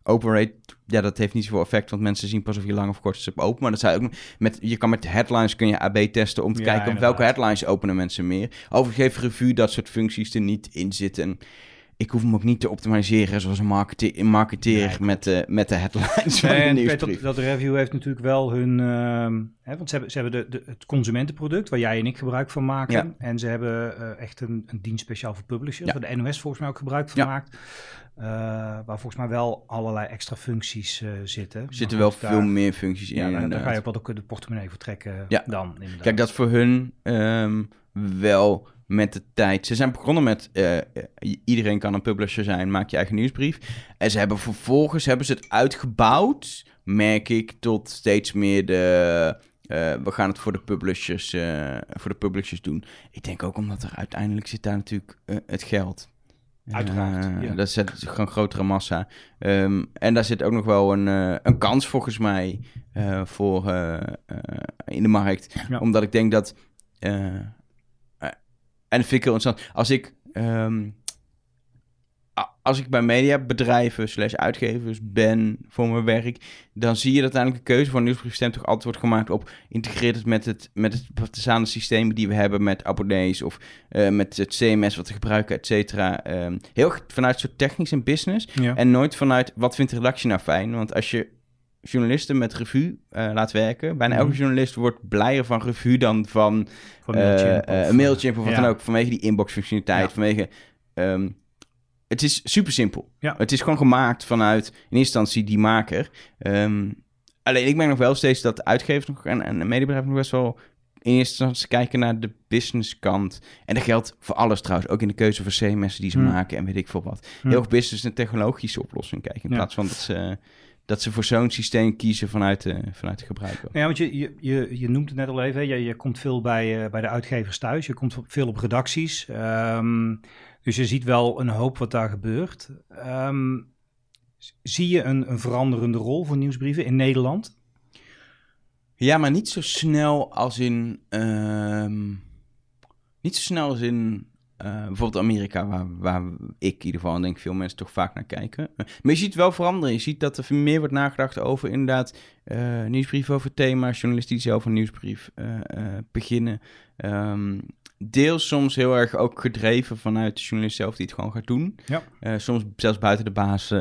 open rate, ja, dat heeft niet zoveel effect, want mensen zien pas of je lang of kort is op open. Maar dat zou je ook met, je kan met headlines kun je AB testen om te Ja, kijken op welke headlines openen mensen meer. Overigens review dat soort functies er niet in zitten. Ik hoef hem ook niet te optimaliseren zoals een, markete- een marketeer Nee, met, de, met de headlines van de en dat, dat review heeft natuurlijk wel hun... ehm, hè, want ze hebben, ze hebben de, de, het consumentenproduct waar jij en ik gebruik van maken. Ja. En ze hebben eh, echt een, een dienst speciaal voor publishers. Ja. Waar de NOS volgens mij ook gebruik van Ja. maakt. Eh, waar volgens mij wel allerlei extra functies eh, zitten. Er zitten wel daar- veel meer functies in. Ja, daar, inderdaad. ga je ook wat ook de portemonnee voor trekken dan. Inderdaad. Kijk, dat voor hun ehm, wel met de tijd. Ze zijn begonnen met eh, eh, iedereen kan een publisher zijn, maak je eigen nieuwsbrief. En ze hebben vervolgens hebben ze het uitgebouwd, merk ik, tot steeds meer de. eh, we gaan het voor de, publishers, voor de publishers doen. Ik denk ook omdat er uiteindelijk zit daar natuurlijk het geld. Uiteraard, ja. Dat zet gewoon een grotere massa. Ehm, en daar zit ook nog wel een, een kans volgens mij voor in de markt. Ja. Omdat ik denk dat. En dat vind ik heel interessant. Als ik. ehm, als ik bij mediabedrijven slash uitgevers ben voor mijn werk, dan zie je dat uiteindelijk de keuze voor een nieuwsbriefstem toch altijd wordt gemaakt op integreert het met het, met het bestaande systemen die we hebben met abonnees of eh, met het CMS wat we gebruiken, et cetera. Ehm, heel vanuit soort technisch en business Ja. en nooit vanuit wat vindt de redactie nou fijn. Want als je journalisten met revue eh, laat werken, bijna elke Mhm. journalist wordt blijer van revue dan van Van eh, Mailchimp eh, of, een Mailchimp of wat ja. dan ook. Vanwege die inbox-functionaliteit. Ja. Vanwege. ehm, het is super simpel. Ja. Het is gewoon gemaakt vanuit in eerste instantie die maker. Ehm, alleen ik merk nog wel steeds dat uitgevers nog en, en mediabedrijven nog best wel in eerste instantie kijken naar de businesskant. En dat geldt voor alles trouwens. Ook in de keuze voor CMS'en die ze Hmm. maken en weet ik veel wat. Hmm. Heel erg business en technologische oplossing kijken. In Ja. plaats van dat ze, dat ze voor zo'n systeem kiezen vanuit de, vanuit de gebruiker. Ja, want je, je, je, je noemt het net al even, je, je komt veel bij, eh, bij de uitgevers thuis, je komt veel op redacties. Ehm, dus je ziet wel een hoop wat daar gebeurt. Ehm, zie je een, een veranderende rol voor nieuwsbrieven in Nederland? Ja, maar niet zo snel als in. ehm, niet zo snel als in. Eh, bijvoorbeeld Amerika, waar, waar ik in ieder geval en denk veel mensen toch vaak naar kijken. Eh, maar je ziet wel veranderen. Je ziet dat er meer wordt nagedacht over inderdaad eh nieuwsbrieven over thema's, journalisten die zelf een nieuwsbrief beginnen. Ehm, deels soms heel erg ook gedreven vanuit de journalist zelf die het gewoon gaat doen. Ja. Soms zelfs buiten de baas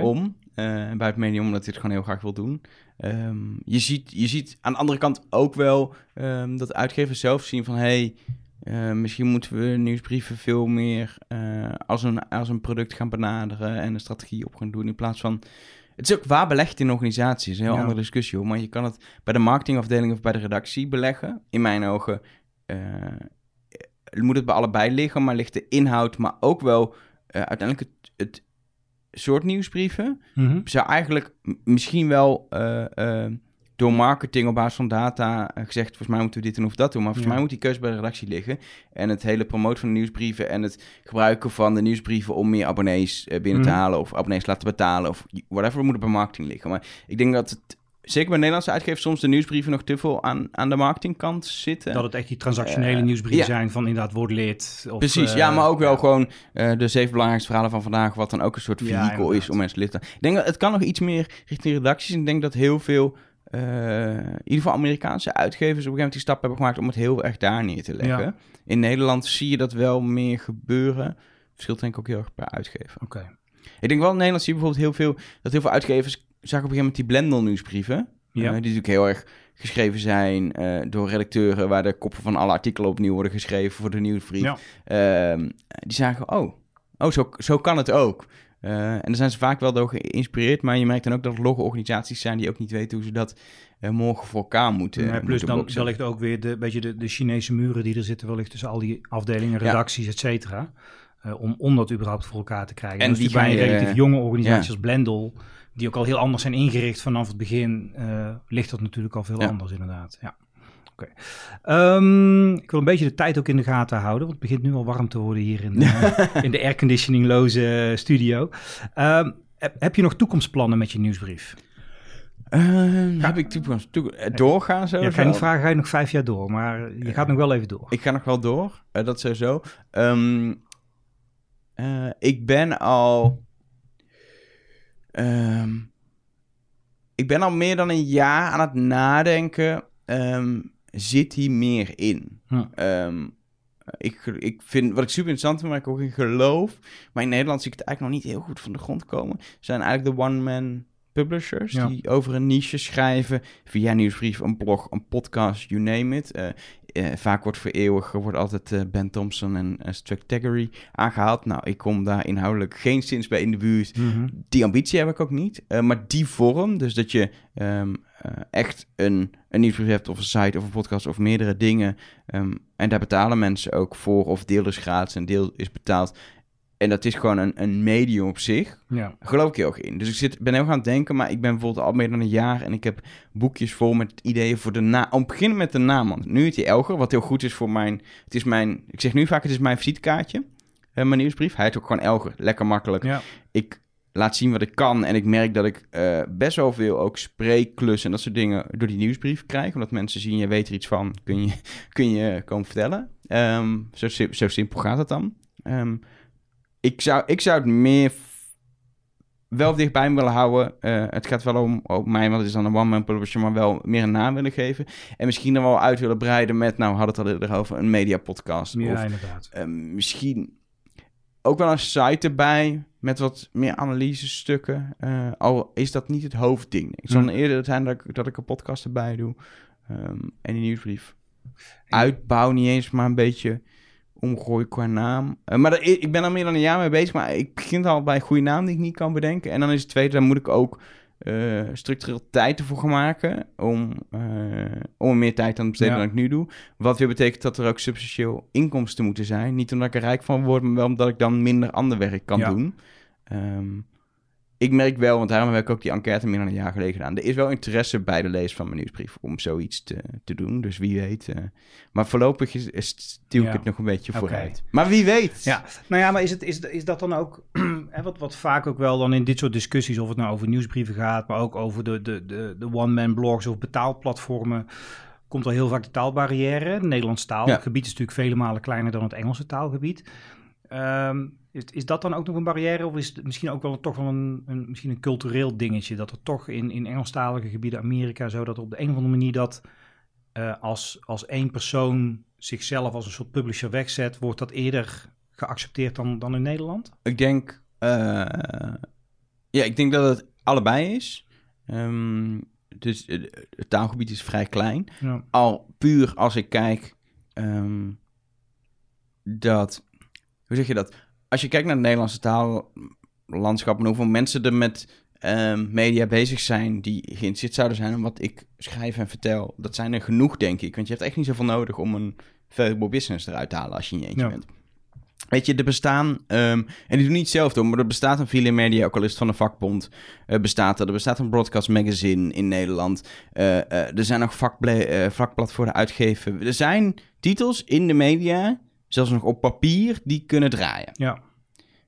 om. en buiten medium omdat hij het gewoon heel graag wil doen. Ehm, je, ziet, je ziet aan de andere kant ook wel ehm, dat uitgevers zelf zien van... hey, eh, misschien moeten we nieuwsbrieven veel meer eh, als, een, als een product gaan benaderen... en een strategie op gaan doen in plaats van... Het is ook waar belegd in een organisatie. is een heel Ja. andere discussie hoor. Maar je kan het bij de marketingafdeling of bij de redactie beleggen. In mijn ogen eh, moet het bij allebei liggen, maar ligt de inhoud, maar ook wel uiteindelijk het, het soort nieuwsbrieven Mhm. zou eigenlijk misschien wel door marketing op basis van data eh, gezegd... volgens mij moeten we dit doen of dat doen. Maar volgens Ja. mij moet die keuze bij de redactie liggen. En het hele promoten van de nieuwsbrieven... en het gebruiken van de nieuwsbrieven... om meer abonnees eh, binnen te Mhm. halen... of abonnees laten betalen of whatever... moet het bij marketing liggen. Maar ik denk dat het... Zeker bij Nederlandse uitgevers soms de nieuwsbrieven nog te veel aan, aan de marketingkant zitten. Dat het echt die transactionele Eh, nieuwsbrieven ja. zijn van inderdaad word lid. Of, Precies, ja, maar ook wel ja. gewoon eh, de zeven belangrijkste verhalen van vandaag, wat dan ook een soort Ja, vehikel is om mensen lid te Ik denk dat het kan nog iets meer richting redacties. En ik denk dat heel veel, in ieder geval Amerikaanse uitgevers, op een gegeven moment die stap hebben gemaakt om het heel erg daar neer te leggen. Ja. In Nederland zie je dat wel meer gebeuren. Verschilt denk ik ook heel erg per uitgever. Oké. Ik denk wel in Nederland zie je bijvoorbeeld heel veel, dat heel veel uitgevers, zag op een gegeven moment die Blendel nieuwsbrieven. Ja. Eh, die natuurlijk heel erg geschreven zijn eh, door redacteuren, waar de koppen van alle artikelen opnieuw worden geschreven voor de nieuwsbrief. Ja. Ehm, die zagen, oh, oh zo, zo kan het ook. Eh, en daar zijn ze vaak wel door geïnspireerd, maar je merkt dan ook dat er logge organisaties zijn die ook niet weten hoe ze dat eh, morgen voor elkaar moeten. Ja, plus moeten dan wellicht ook weer de, beetje de, de Chinese muren die er zitten, wellicht tussen al die afdelingen, redacties, et cetera. Eh, om, om dat überhaupt voor elkaar te krijgen. En En die bij een relatief jonge organisatie ja. als Blendel, die ook al heel anders zijn ingericht vanaf het begin, ligt dat natuurlijk al veel Ja. anders inderdaad. Ja. Oké. Ehm, ik wil een beetje de tijd ook in de gaten houden, want het begint nu al warm te worden hier in, eh, in de airconditioningloze studio. Ehm, heb, heb je nog toekomstplannen met je nieuwsbrief? Ehm, heb ik toekomst, toe- eh, doorgaan zo? Ja, ik ga je niet vragen, ga je nog vijf jaar door, maar je gaat nog wel even door. Ik ga nog wel door, dat sowieso. Ehm eh, ik ben al... ehm, ik ben al meer dan een jaar aan het nadenken. ehm, zit hier meer in? Hm. Ehm, ik, ik vind, wat ik super interessant vind, waar ik ook in geloof... maar in Nederland zie ik het eigenlijk nog niet heel goed van de grond komen... zijn eigenlijk de one-man publishers... Ja. die over een niche schrijven... via een nieuwsbrief, een blog, een podcast, you name it... Eh, vaak wordt voor eeuwig wordt altijd eh, Ben Thompson en uh, Strategory aangehaald. Nou, ik kom daar inhoudelijk geen sinds bij in de buurt. Mhm. Die ambitie heb ik ook niet. Maar die vorm, dus dat je ehm, eh, echt een, een nieuwsbrief hebt of een site of een podcast of meerdere dingen. ehm, en daar betalen mensen ook voor of deel is gratis en deel is betaald. En dat is gewoon een, een medium op zich. Ja. Geloof ik heel erg in. Dus ik zit, ben heel gaan denken, maar ik ben bijvoorbeeld al meer dan een jaar en ik heb boekjes vol met ideeën voor de naam. Om te beginnen met de naam, want nu het die Elger, wat heel goed is voor mijn. Het is mijn. Ik zeg nu vaak, het is mijn visitekaartje. eh, mijn nieuwsbrief. Hij heet ook gewoon Elger. Lekker makkelijk. Ja. Ik laat zien wat ik kan en ik merk dat ik eh, best wel veel ook spreekklussen en dat soort dingen door die nieuwsbrief krijg. Omdat mensen zien, je weet er iets van, kun je, kun je komen vertellen. Ehm, zo, zo simpel gaat het dan. Ehm, ik, zou, ik zou het meer wel dichtbij me willen houden. Eh, het gaat wel om, om mij, want het is dan een one-man publisher, maar wel meer een naam willen geven. En misschien dan wel uit willen breiden met, nou, we hadden het al eerder over, een media podcast. Ja, Of inderdaad. eh, misschien ook wel een site erbij met wat meer analysestukken. Eh, al is dat niet het hoofdding. Het zal Hm. eerder zijn dat ik, dat ik een podcast erbij doe. Ehm, en die nieuwsbrief. Uitbouw niet eens, maar een beetje omgooien qua naam. Eh, maar ik ben al meer dan een jaar mee bezig, maar ik begin al bij een goede naam die ik niet kan bedenken. En dan is het tweede, daar moet ik ook eh, structureel tijd ervoor gaan maken om, eh, om er meer tijd aan te besteden Ja. dan ik nu doe. Wat weer betekent dat er ook substantieel inkomsten moeten zijn. Niet omdat ik er rijk van word, maar wel omdat ik dan minder ander werk kan Ja. doen. Ehm, ik merk wel, want daarom heb ik ook die enquête meer dan een jaar geleden gedaan. Er is wel interesse bij de lezer van mijn nieuwsbrief om zoiets te, te doen. Dus wie weet. eh, maar voorlopig is, is, stuw ik Ja. het nog een beetje vooruit. Maar wie weet. Ja, nou ja, maar is, het, is, is dat dan ook, hè, wat, wat vaak ook wel dan in dit soort discussies, of het nou over nieuwsbrieven gaat, maar ook over de, de, de, de one-man blogs of betaalplatformen, komt al heel vaak de taalbarrière. Het Nederlands taalgebied is natuurlijk vele malen kleiner dan het Engelse taalgebied. Ehm, is, is dat dan ook nog een barrière? Of is het misschien ook wel toch wel een, een, misschien een cultureel dingetje? Dat er toch in, in Engelstalige gebieden, Amerika, zo dat op de een of andere manier dat eh, als, als één persoon zichzelf als een soort publisher wegzet, wordt dat eerder geaccepteerd dan, dan in Nederland? Ik denk, ja, ik denk dat het allebei is. Ehm, dus eh, het taalgebied is vrij klein. Ja. Al puur als ik kijk ehm, dat, hoe zeg je dat? Als je kijkt naar het Nederlandse taallandschap en hoeveel mensen er met ehm, media bezig zijn die geïnteresseerd zouden zijn in wat ik schrijf en vertel, dat zijn er genoeg, denk ik. Want je hebt echt niet zoveel nodig om een valuable business eruit te halen als je in je eentje Ja. bent. Weet je, er bestaan, ehm, en die doen niet zelf door, maar er bestaat een Ville Media, ook al is het van de vakbond, eh, bestaat er. Er bestaat een broadcast magazine in Nederland. Eh, eh, er zijn nog vakplatformen uitgeven. Er zijn titels in de media, zelfs nog op papier, die kunnen draaien. Ja.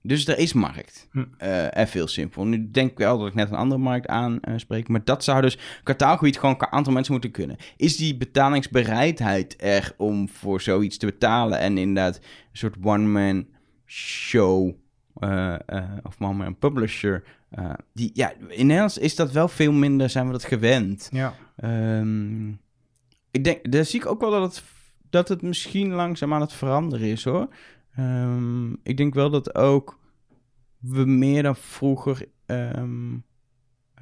Dus er is markt. Hm. en veel simpel. Nu denk ik wel dat ik net een andere markt aanspreek. maar dat zou dus kwartaalgebied gewoon een aantal mensen moeten kunnen. Is die betalingsbereidheid er om voor zoiets te betalen? En inderdaad een soort one-man show uh, uh, of one-man publisher. Uh, die, ja, in Nederlands is dat wel veel minder, zijn we dat gewend. Ja. Um, ik denk, daar zie ik ook wel dat het, dat het misschien langzaam aan het veranderen is hoor. Um, ik denk wel dat ook we meer dan vroeger um,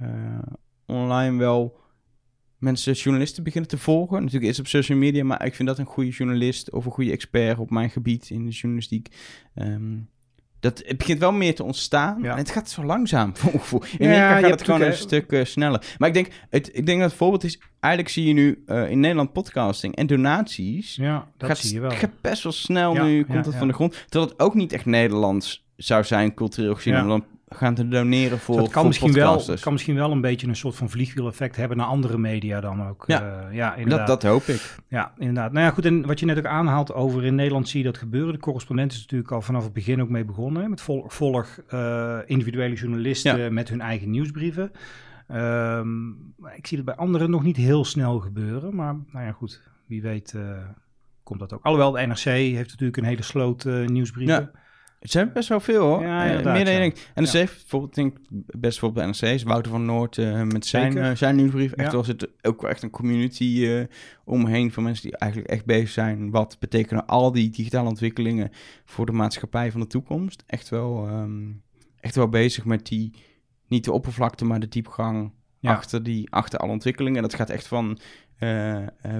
uh, online wel mensen, journalisten beginnen te volgen. Natuurlijk eerst op social media, maar ik vind dat een goede journalist of een goede expert op mijn gebied in de journalistiek. Um, dat, het begint wel meer te ontstaan. Ja. En het gaat zo langzaam, voor gevoel. In Amerika ja, gaat het gewoon een stuk uh, sneller. Maar ik denk, het, ik denk dat het voorbeeld is... Eigenlijk zie je nu uh, in Nederland podcasting en donaties... Ja, dat gaat, zie je wel. gaat best wel snel nu, komt het van de grond. Terwijl het ook niet echt Nederlands zou zijn, cultureel gezien... om dan gaan te doneren voor, het kan voor misschien wel, kan misschien wel een beetje een soort van vliegwiel-effect hebben naar andere media dan ook. Ja, uh, ja inderdaad. Dat, dat hoop ik. Ja, inderdaad. Nou ja, goed, en wat je net ook aanhaalt over in Nederland zie je dat gebeuren. De correspondent is natuurlijk al vanaf het begin ook mee begonnen. Hè, met vol, volg uh, individuele journalisten ja. met hun eigen nieuwsbrieven. Um, ik zie het bij anderen nog niet heel snel gebeuren. Maar nou ja, goed, wie weet uh, komt dat ook. Alhoewel, de NRC heeft natuurlijk een hele sloot nieuwsbrieven. Ja. Het zijn best wel veel hoor. Ja, uh, meer dan je denkt. Ja. Heeft bijvoorbeeld, denk ik, best wel NRC is Wouter van Noord uh, met zijn, uh, zijn nieuwsbrief. Echt Ja. wel zit ook echt een community omheen van mensen die eigenlijk echt bezig zijn. Wat betekenen al die digitale ontwikkelingen voor de maatschappij van de toekomst? Echt wel, um, echt wel bezig met die, niet de oppervlakte, maar de diepgang Ja. achter, die, achter alle ontwikkelingen. En dat gaat echt van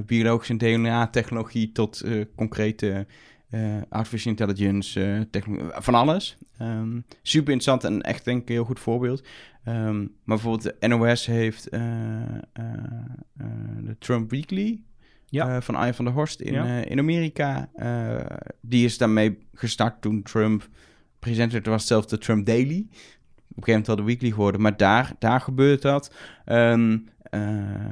biologische DNA-technologie tot concrete uh, artificial intelligence, uh, techno- van alles. Um, super interessant en echt denk ik een heel goed voorbeeld. Um, maar bijvoorbeeld de NOS heeft uh, de Trump Weekly Ja. van Arjen van der Horst in, Ja. in Amerika. Die is daarmee gestart toen Trump president werd. was zelfs de Trump Daily. Op een gegeven moment wel de Weekly geworden, maar daar, daar gebeurt dat. Um, uh,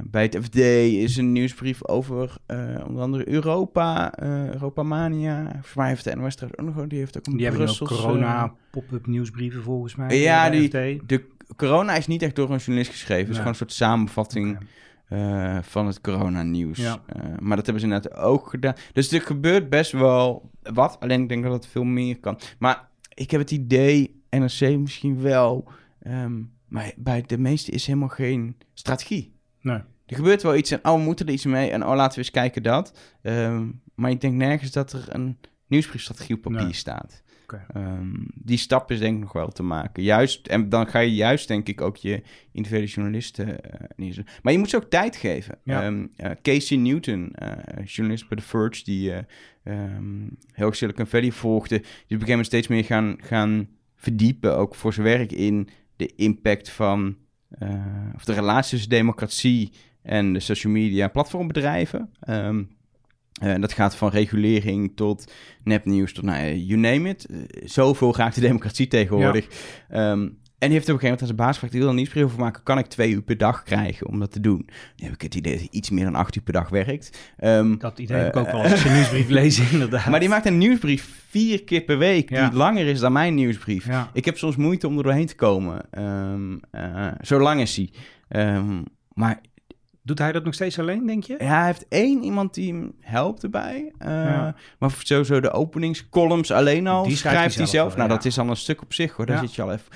bij het FD is een nieuwsbrief over uh, onder andere Europa, uh, Europa Mania. Volgens mij heeft de NOS trouwens ook nog, die heeft ook een Die hebben ook corona pop-up nieuwsbrieven volgens mij. Ja, die, FD. de corona is niet echt door een journalist geschreven. Het is gewoon een soort samenvatting uh, van het coronanieuws. Ja. Uh, maar dat hebben ze inderdaad ook gedaan. Dus er gebeurt best wel wat. Alleen ik denk dat het veel meer kan. Maar ik heb het idee, NRC misschien wel... Um, maar bij de meeste is helemaal geen strategie. Nee. Er gebeurt wel iets en oh, we moeten er iets mee en oh, laten we eens kijken dat. Um, maar ik denk nergens dat er een nieuwsbriefstrategie op papier Nee. staat. Um, die stap is denk ik nog wel te maken. Juist, en dan ga je juist denk ik ook je individuele journalisten uh, neerzetten. Maar je moet ze ook tijd geven. Ja. Um, uh, Casey Newton, uh, journalist bij The Verge, die um, heel erg Silicon Valley volgde, die op een gegeven moment steeds meer gaan, gaan verdiepen, ook voor zijn werk in de impact van, uh, of de relatie tussen democratie en de social media platformbedrijven. Um, uh, dat gaat van regulering tot nepnieuws tot, nou, you name it. Uh, zoveel raakt de democratie tegenwoordig. Ja. Um, en die heeft op een gegeven moment aan zijn baas gevraagd... wil er een nieuwsbrief over maken, kan ik twee uur per dag krijgen om dat te doen? Nu heb ik het idee dat hij iets meer dan acht uur per dag werkt. Um, dat idee heb ik ook wel als ik zijn nieuwsbrief lees, inderdaad. Maar die maakt een nieuwsbrief vier keer per week... Ja. die langer is dan mijn nieuwsbrief. Ja. Ik heb soms moeite om er doorheen te komen. Um, zo lang is hij. maar Doet hij dat nog steeds alleen, denk je? Ja, hij heeft één iemand die hem helpt erbij. Uh, Ja. Maar sowieso de openingscolumns alleen al Die schrijft, schrijft hij zelf. nou, ja. dat is al een stuk op zich hoor. Daar Ja. zit je al even.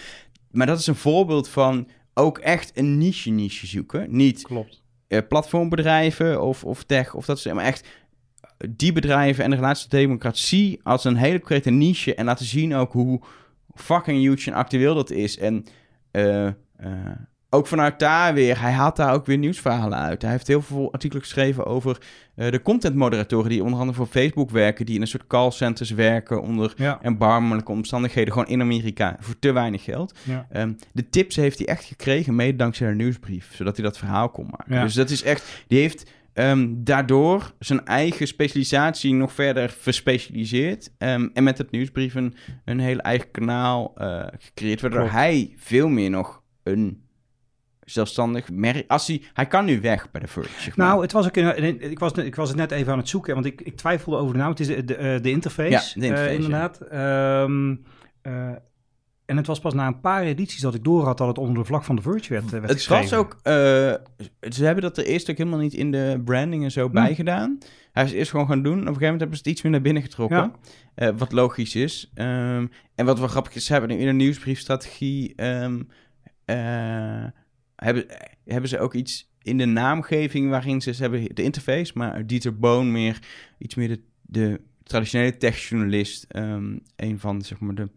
Maar dat is een voorbeeld van ook echt een niche-niche zoeken. Niet Klopt. uh, platformbedrijven of, of tech of dat soort maar echt die bedrijven en de relatie tot democratie als een hele concrete niche en laten zien ook hoe fucking huge en actueel dat is. En uh, ook vanuit daar weer, hij haalt daar ook weer nieuwsverhalen uit. Hij heeft heel veel artikelen geschreven over uh, de contentmoderatoren die onder andere voor Facebook werken, die in een soort callcenters werken onder Ja. erbarmelijke omstandigheden, gewoon in Amerika, voor te weinig geld. Ja. Um, de tips heeft hij echt gekregen, mede dankzij haar nieuwsbrief, zodat hij dat verhaal kon maken. Ja. Dus dat is echt, die heeft ehm, daardoor zijn eigen specialisatie nog verder verspecialiseerd. Ehm, en met het nieuwsbrief een, een heel eigen kanaal eh, gecreëerd, waardoor Klopt. hij veel meer nog een zelfstandig merk... Als hij, hij kan nu weg bij de Verge, zeg maar. Nou, het was ook in, ik, was, ik was het net even aan het zoeken, want ik, ik twijfelde over de naam. Het is de, de, eh, de interface, Ja, de interface, eh, inderdaad. Ehm, eh, en het was pas na een paar edities dat ik door had dat het onder de vlag van de Verge werd, werd Het geschreven. was ook... ze hebben dat er eerst ook helemaal niet in de branding en zo bij gedaan. Hij is eerst gewoon gaan doen. Op een gegeven moment hebben ze het iets meer naar binnen getrokken. Ja. Wat logisch is. Ehm, en wat wel grappig is, ze hebben nu in een nieuwsbriefstrategie... ehm, eh, hebben, hebben ze ook iets in de naamgeving waarin ze... Ze hebben de interface, maar Dieter Boon meer... Iets meer de, de traditionele techjournalist. ehm een van, zeg maar, de...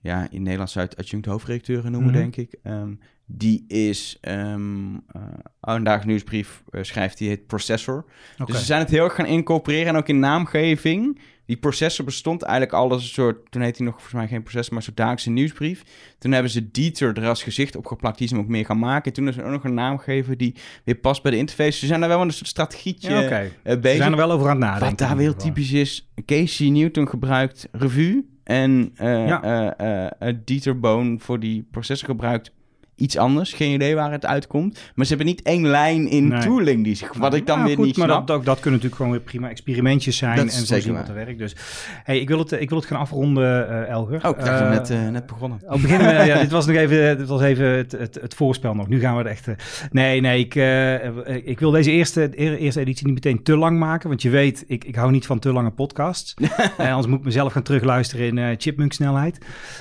Ja, in Nederland zou het adjunct hoofdredacteuren noemen, Mhm. denk ik. Ehm, die is... ehm uh, een dagelijks nieuwsbrief eh, schrijft, die heet Processor. Dus ze zijn het heel erg gaan incorporeren. En ook in naamgeving. Die processor bestond eigenlijk al als een soort... Toen heette hij nog volgens mij geen processor, maar soort dagelijkse nieuwsbrief. Toen hebben ze Dieter er als gezicht op geplakt. Die ze hem ook meer gaan maken. En toen is er ook nog een naam gegeven die weer past bij de interface. Ze zijn daar wel een soort strategietje Ja, oké. eh, Ze bezig. zijn er wel over aan het nadenken. Wat daar geval. typisch is. Casey Newton gebruikt Revue. En Ja. eh, eh, Dieter Boon voor die processor gebruikt iets anders. Geen idee waar het uitkomt. Maar ze hebben niet één lijn in Nee. tooling. Die, zich- wat ik dan Ja, weer goed, niet maar snap. dat, dat, dat kunnen natuurlijk gewoon weer prima experimentjes zijn. Dat en zo zeker wat er werkt. Dus hey, ik, wil het, ik wil het gaan afronden, eh, Elger. Oh, ik dacht Eh, net, eh, net begonnen. Beginnen ja, dit was nog even, dit was even het, het, het voorspel nog. Nu gaan we het echt... nee, nee, ik, ik wil deze eerste, eerste editie niet meteen te lang maken. Want je weet, ik, ik hou niet van te lange podcasts. Anders moet ik mezelf gaan terugluisteren in chipmunk snelheid.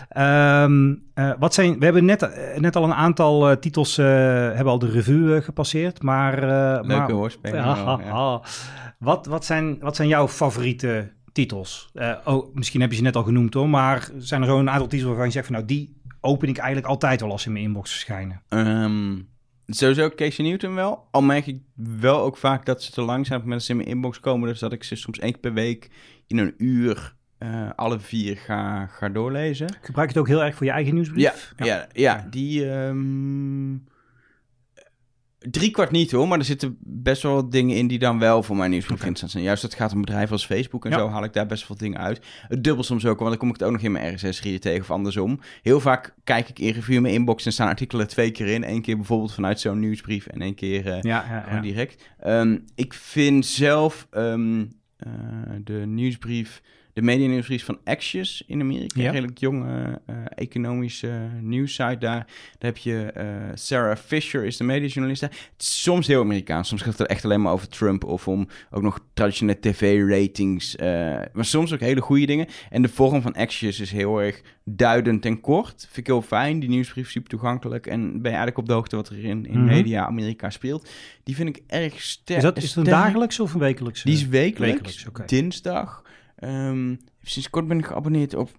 Ehm, eh, wat zijn, we hebben net, eh, net al een aantal eh, titels, hebben al de revue gepasseerd. Maar, Leuke maar, woordspeling. Ja, wel, ja. Wat, wat, zijn, wat zijn jouw favoriete titels? Oh, misschien heb je ze net al genoemd hoor, maar zijn er zo een aantal titels waarvan je zegt van nou die open ik eigenlijk altijd wel als ze in mijn inbox verschijnen. Ehm, sowieso Casey Newton wel. Al merk ik wel ook vaak dat ze te lang zijn met ze in mijn inbox komen. Dus dat ik ze soms één keer per week in een uur eh, alle vier ga, ga doorlezen. Gebruik je het ook heel erg voor je eigen nieuwsbrief? Ja, ja. ja, die... ehm drie kwart niet hoor, maar er zitten best wel wat dingen in die dan wel voor mijn nieuwsbrief interessant zijn. Juist dat gaat om bedrijven als Facebook en Ja. zo haal ik daar best wel dingen uit. Het dubbel soms ook, want dan kom ik het ook nog in mijn RSS-reader tegen of andersom. Heel vaak kijk ik in review in mijn inbox en staan artikelen twee keer in. Eén keer bijvoorbeeld vanuit zo'n nieuwsbrief en één keer eh, Ja, ja, direct. Ehm, ik vind zelf ehm, eh, de nieuwsbrief, de media-nieuwsbrief van Axios in Amerika, Ja. een redelijk jonge eh, economische nieuwssite daar. Daar heb je eh, Sarah Fisher, is de mediajournalist daar. Het is soms heel Amerikaans, soms gaat het echt alleen maar over Trump of om ook nog traditionele tv-ratings, eh, maar soms ook hele goede dingen. En de vorm van Axios is heel erg duidend en kort. Vind ik heel fijn, die nieuwsbrief super toegankelijk en ben je eigenlijk op de hoogte wat er in, in Mhm. media Amerika speelt. Die vind ik erg sterk. Is dat is het een dagelijkse of een wekelijkse? Die is wekelijks, dinsdag. Ehm, sinds kort ben ik geabonneerd op...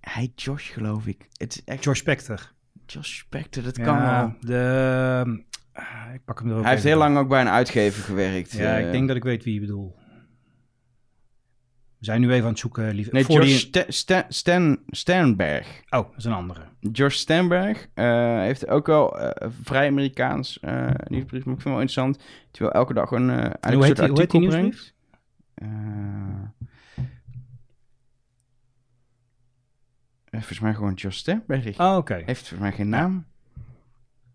Hij Josh, geloof ik. Het is echt George Spector. Josh Spector, dat kan Ja, wel. de, ah, ik pak hem er ook Hij heeft heel lang ook bij een uitgever gewerkt. Ja, eh. ik denk dat ik weet wie je bedoelt. We zijn nu even aan het zoeken, lieve. Nee, voor Josh die- Stan Stanberg. Oh, dat is een andere. Josh Stanberg eh, heeft ook wel eh, vrij Amerikaans eh nieuwsbrief, maar ik vind het wel interessant. Terwijl elke dag een, eh hoe een heet soort die- hoe heet die artikel brengt. Volgens mij gewoon Josh Stanberg. Oh, oké. Heeft volgens mij geen naam.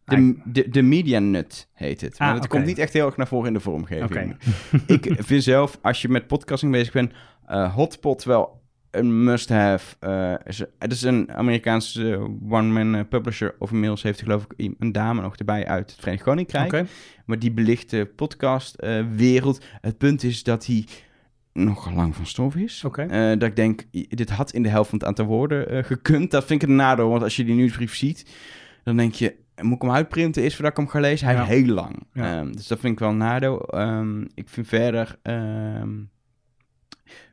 De, de, de Media Nut heet het. Maar Ah, het komt niet echt heel erg naar voren in de vormgeving. Ik vind zelf, als je met podcasting bezig bent, eh, Hotpot wel een must-have. is- het is een Amerikaanse eh, one-man publisher. Of inmiddels heeft hij geloof ik een dame nog erbij uit het Verenigd Koninkrijk. Maar die belicht de podcast-wereld. het punt is dat hij nogal lang van stof is. Oké. Eh, dat ik denk, dit had in de helft van het aantal woorden eh, gekund. Dat vind ik een nadeel, want als je die nieuwsbrief ziet, dan denk je, moet ik hem uitprinten is voordat ik hem ga lezen? Hij Ja. is heel lang. Ja. Ehm, dus dat vind ik wel een nadeel. Ehm, ik vind verder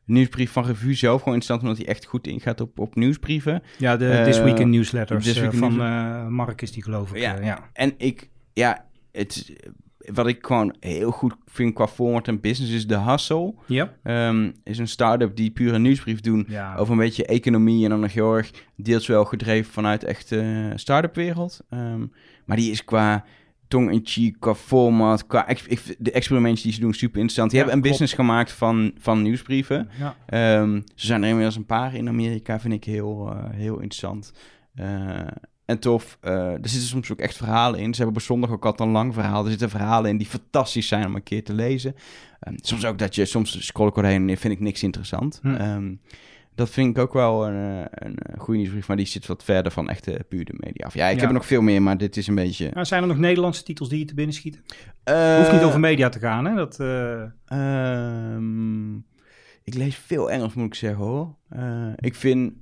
de nieuwsbrief van Revue zelf gewoon interessant, omdat hij echt goed ingaat op, op nieuwsbrieven. Ja, de This Week in Newsletters This Week eh, in van Mark is die geloof ik. Ja. ja. En ik, ja, het, wat ik gewoon heel goed vind qua format en business is de Hustle. Ja. Ehm, is een start-up die puur een nieuwsbrief doen ja. over een beetje economie en dan nog heel erg deels wel gedreven vanuit echt eh start-up wereld. Ehm, maar die is qua tong-in-cheek, qua format, qua ex- de experimenten die ze doen, super interessant. Die Ja, hebben een klopt. business gemaakt van, van nieuwsbrieven. Ja. Ehm, ze zijn er inmiddels een paar in Amerika, vind ik heel, eh, heel interessant. Eh, en tof. Eh, er zitten soms ook echt verhalen in. Ze hebben op zondag ook altijd een lang verhaal. Er zitten verhalen in die fantastisch zijn om een keer te lezen. Ehm, soms ook dat je, soms scroll ik erheen en vind ik niks interessant. Hm. Ehm, dat vind ik ook wel een, eh, een, eh, goede nieuwsbrief, maar die zit wat verder van echte pure media af. Ja, ik Ja. heb er nog veel meer, maar dit is een beetje... Nou, zijn er nog Nederlandse titels die je te binnen schieten? Eh, Hoeft niet over media te gaan, hè? Dat, eh, Ehm, ik lees veel Engels, moet ik zeggen hoor. Ik vind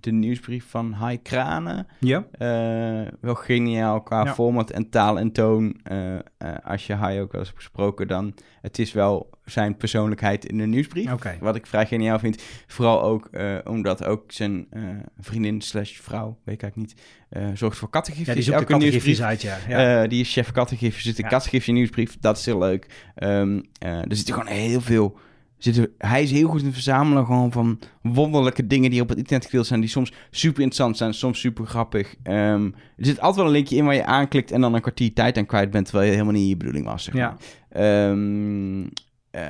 de nieuwsbrief van Hai Kranen ja. eh, wel geniaal qua Ja. format en taal en toon. Eh, eh, als je Hai ook wel eens hebt gesproken, dan het is wel zijn persoonlijkheid in de nieuwsbrief. Wat ik vrij geniaal vind. Vooral ook omdat ook zijn vriendin slash vrouw, weet ik eigenlijk niet, zorgt voor kattegifjes. Ja, die zoekt de categorieën nieuwsbrief. uit, ja. ja. Die is chef kattegifje, zit een Ja. nieuwsbrief. Dat is heel leuk. Ehm, eh, er zitten gewoon heel veel... Zitten, hij is heel goed in het verzamelen gewoon van wonderlijke dingen die op het internet gedeeld zijn, die soms super interessant zijn, soms super grappig. Ehm, er zit altijd wel een linkje in waar je aanklikt en dan een kwartier tijd aan kwijt bent, terwijl je helemaal niet je bedoeling was. Zeg maar. ja. Ehm, eh,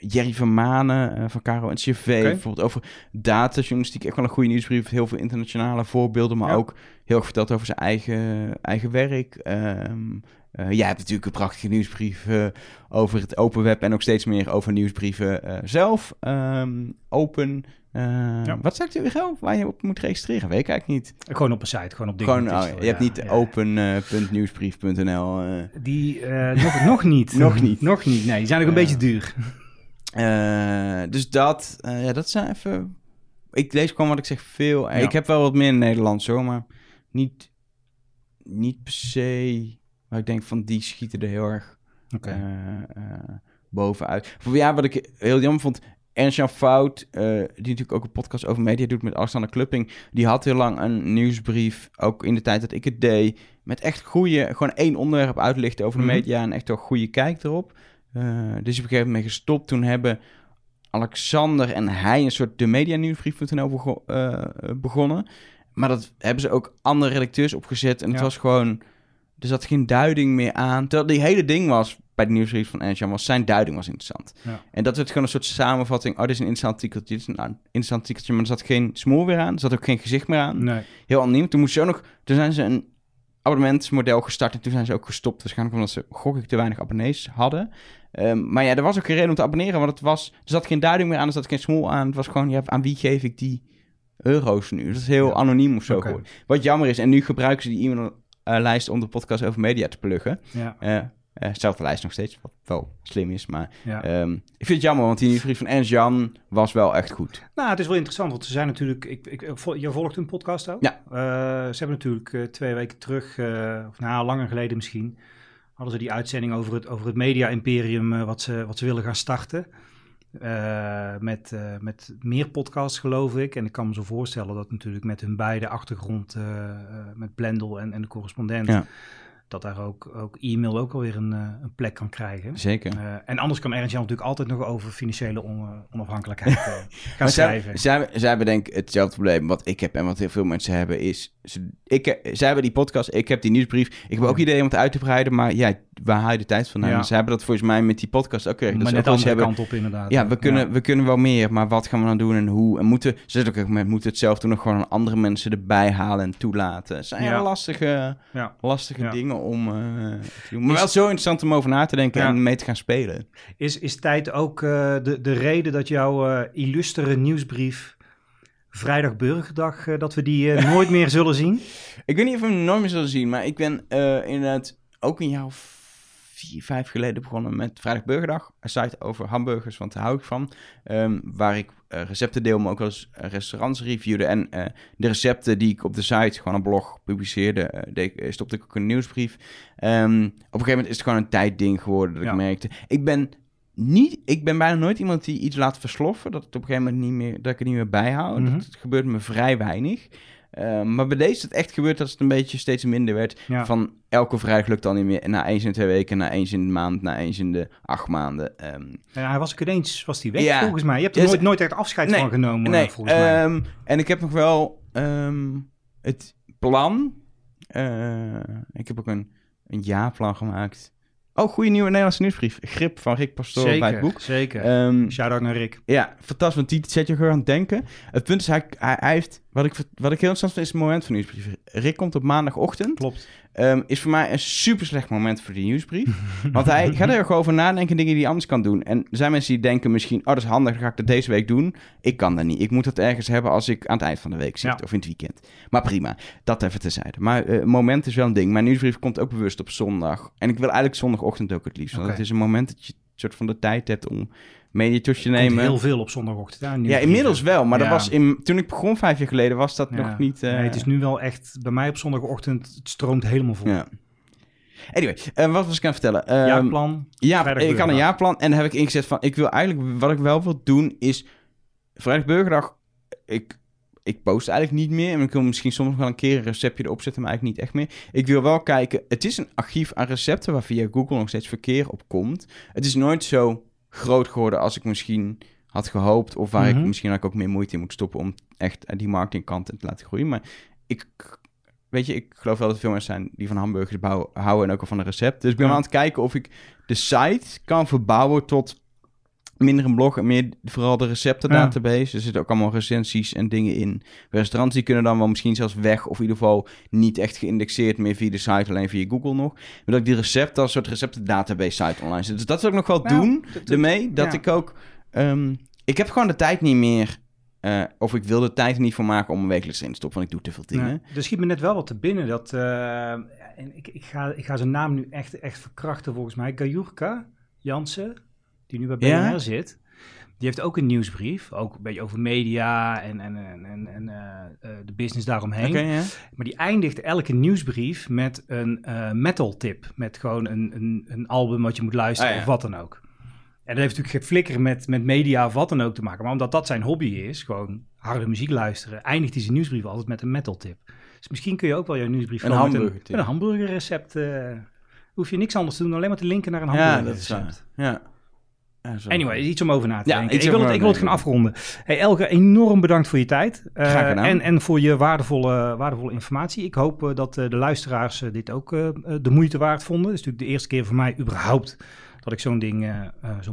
Jerry van Manen eh, van Caro en CV, bijvoorbeeld over datajournalistiek. Echt wel een goede nieuwsbrief. Heel veel internationale voorbeelden, maar Ja. ook heel erg verteld over zijn eigen, eigen werk. Eh, jij hebt natuurlijk een prachtige nieuwsbrief eh, over het open web en ook steeds meer over nieuwsbrieven eh, zelf. Ehm, open. eh, Ja. Wat zegt u weer Waar je op moet registreren? Weet ik eigenlijk niet. Gewoon op een site, gewoon op. Gewoon, oh, je hebt niet open.nieuwsbrief.nl. eh. Die eh, nog, nog niet. Nog niet. Nog niet, nee. Die zijn nog een Ja. beetje duur. Eh, dus dat, eh, ja, dat zijn even. Ik lees gewoon wat ik zeg veel. Eh, Ja. Ik heb wel wat meer in Nederlands hoor, maar niet, niet per se. Maar ik denk van die schieten er heel erg eh, eh, bovenuit. Voor ja, wat ik heel jammer vond. Ernst-Jan Fout, eh, die natuurlijk ook een podcast over media doet met Alexander Klupping. Die had heel lang een nieuwsbrief, ook in de tijd dat ik het deed. Met echt goede, gewoon één onderwerp uitlichten over de Mhm. media. En echt wel goede kijk erop. Dus op een gegeven moment gestopt. Toen hebben Alexander en hij een soort de media nieuwsbrief.nl bego- eh, begonnen. Maar dat hebben ze ook andere redacteurs opgezet. En het was gewoon... Er zat geen duiding meer aan. Terwijl die hele ding was bij de nieuwsbrief van Ernst-Jan was zijn duiding was interessant. Ja. En dat werd gewoon een soort samenvatting. Oh, dit is een interessant artikeltje, dit is een interessant artikeltje. Maar er zat geen smoor weer aan. Er zat ook geen gezicht meer aan. Nee. Heel anoniem. Toen moest ze ook nog... Toen zijn ze een abonnementsmodel gestart. En toen zijn ze ook gestopt. Waarschijnlijk omdat ze, gok ik, te weinig abonnees hadden. Ehm, maar ja, er was ook geen reden om te abonneren. Want het was... Er zat geen duiding meer aan. Er zat geen smoor aan. Het was gewoon... Ja, aan wie geef ik die euro's nu? Dat is heel Ja. anoniem of zo. Wat jammer is. En nu gebruiken ze die e-maillijst om de podcast over media te pluggen. Ja. Eh eh, zelfde lijst nog steeds, wat wel slim is. Maar ja. ehm, ik vind het jammer, want die nieuwsbrief van Ernst Jan was wel echt goed. Nou, het is wel interessant, want ze zijn natuurlijk... Ik, ik, je volgt hun podcast ook? Ja. Eh, ze hebben natuurlijk eh, twee weken terug, eh, of nou, langer geleden misschien... hadden ze die uitzending over het, over het media-imperium... eh, wat, ze, wat ze willen gaan starten. Eh, met, eh, met meer podcasts, geloof ik. En ik kan me zo voorstellen dat natuurlijk met hun beide achtergrond... eh, met Blendel en, en de correspondent... Ja. dat daar ook, ook e-mail ook alweer een, een plek kan krijgen. Zeker. En anders kan Ernst Jan natuurlijk altijd nog over financiële on- onafhankelijkheid gaan schrijven. zij, zij, zij hebben denk ik hetzelfde probleem wat ik heb en wat heel veel mensen hebben is... Ze, ik, zij hebben die podcast, ik heb die nieuwsbrief. Ik heb ook Ja. idee om het uit te breiden, maar ja, waar haal je de tijd vandaan? Ja. Ze hebben dat volgens mij met die podcast ook. Dat maar ze net ook hebben, kant op inderdaad. Ja, we kunnen, we kunnen wel meer, maar wat gaan we dan doen en hoe? En moeten, ze ook, we moeten het zelf doen nog gewoon andere mensen erbij halen en toelaten. Het zijn Ja. lastige, lastige dingen om eh, te doen. Maar Is- wel zo interessant om over na te denken en mee te gaan spelen. Is, is tijd ook eh, de, de reden dat jouw eh, illustere nieuwsbrief Vrijdag Burgerdag, dat we die nooit meer zullen zien? Ik weet niet of we hem nooit meer zullen zien, maar ik ben eh, inderdaad ook een jaar of vier, vijf geleden begonnen met Vrijdag Burgerdag. Een site over hamburgers, want daar hou ik van. Ehm, waar ik eh, recepten deel, maar ook wel eens eh, restaurants reviewde. En eh, de recepten die ik op de site, gewoon een blog, publiceerde, deed, stopte ik ook een nieuwsbrief. Ehm, op een gegeven moment is het gewoon een tijdding geworden dat Ja. ik merkte. Ik ben niet, ik ben bijna nooit iemand die iets laat versloffen. Dat het op een gegeven moment niet meer, dat ik het niet meer bijhoud. Mhm. Dat gebeurt me vrij weinig. Uh, maar bij deze is het echt gebeurd dat het een beetje steeds minder werd. Ja. Van elke vrijdag lukt dan niet meer. Na eens in twee weken, na eens in de maand, na eens in de acht maanden. Um, Ja, hij was ook ineens was die weg, Ja. volgens mij. Je hebt er Ja, nooit, nooit echt afscheid Nee, van genomen, nee, eh, volgens mij. um, en ik heb nog wel um, het plan. Uh, ik heb ook een een jaarplan gemaakt. Oh, goede nieuwe Nederlandse nieuwsbrief. Grip van Rick Pastoor bij het boek. Zeker, Um, Shout-out naar Rick. ja, fantastisch, want die zet je gewoon aan het denken. Het punt is, hij, hij, hij heeft, wat ik, wat ik heel interessant vind, is het moment van de nieuwsbrief. Rick komt op maandagochtend. Klopt. Ehm, is voor mij een super slecht moment voor die nieuwsbrief. Want hij gaat er gewoon over nadenken, dingen die hij anders kan doen. En er zijn mensen die denken misschien, oh dat is handig, dan ga ik dat deze week doen. Ik kan dat niet. Ik moet dat ergens hebben als ik aan het eind van de week zit Ja. of in het weekend. Maar prima, dat even terzijde. Maar eh, moment is wel een ding. Mijn nieuwsbrief komt ook bewust op zondag. En ik wil eigenlijk zondagochtend ook het liefst. Want het is een moment dat je soort van de tijd hebt om media tot je Komt nemen. heel veel op zondagochtend. Ja, Ja, inmiddels wel. Maar dat was in, toen ik begon vijf jaar geleden, was dat Ja. nog niet... eh, Nee, het is nu wel echt, bij mij op zondagochtend, het stroomt helemaal vol. Ja. Anyway, eh, wat was ik aan het vertellen? Ehm, Jaarplan. Ja, ik had een jaarplan en daar heb ik ingezet van... Ik wil eigenlijk... Wat ik wel wil doen is... Vrijdag Burgerdag... Ik, ik post eigenlijk niet meer. En ik wil misschien soms wel een keer een receptje erop zetten, maar eigenlijk niet echt meer. Ik wil wel kijken... Het is een archief aan recepten waar via Google nog steeds verkeer op komt. Het is nooit zo groot geworden als ik misschien had gehoopt. Of waar Mhm. ik misschien ook meer moeite in moet stoppen om echt die marketingkant in te laten groeien. Maar ik... Weet je, ik geloof wel dat er veel mensen zijn die van hamburgers bouwen, houden en ook al van een recept. Dus ik ben Ja. aan het kijken of ik de site kan verbouwen tot minder een blog en meer vooral de receptendatabase. Er zitten ook allemaal recensies en dingen in. Restaurants die kunnen dan wel misschien zelfs weg of in ieder geval niet echt geïndexeerd meer via de site, alleen via Google nog. Maar dat ik die recepten als soort receptendatabase site online zet. Dus dat wil ik nog wel Nou, doen ermee. Dat ja. ik ook... ehm, ik heb gewoon de tijd niet meer... eh, of ik wil de tijd er niet voor maken om een wekelijks in te stoppen, want ik doe te veel dingen. Nee, er schiet me net wel wat te binnen. Dat, eh, en ik, ik, ga, ik ga zijn naam nu echt, echt verkrachten volgens mij. Gajurka Jansen, die nu bij BNR Ja? zit. Die heeft ook een nieuwsbrief. Ook een beetje over media en, en, en, en, eh, eh, de business daaromheen. Maar die eindigt elke nieuwsbrief met een eh, metal tip. Met gewoon een, een, een album wat je moet luisteren Ah, ja. of wat dan ook. En dat heeft natuurlijk geen flikker met, met media of wat dan ook te maken. Maar omdat dat zijn hobby is, gewoon harde muziek luisteren, eindigt hij zijn nieuwsbrief altijd met een metal tip. Dus misschien kun je ook wel jouw nieuwsbrief Een gewoon met. Een, een hamburgerrecept. hoef je niks anders te doen, alleen maar te linken naar een Ja, dat is hamburgerrecept. waar. Ja. Anyway, iets om over na te Ja, denken. Ik wil, het, ik wil het gaan afronden. Hey Elge, enorm bedankt voor je tijd. Eh, en, en voor je waardevolle, waardevolle informatie. Ik hoop eh, dat eh, de luisteraars dit ook de moeite waard vonden. Het is natuurlijk de eerste keer voor mij überhaupt dat ik zo'n ding,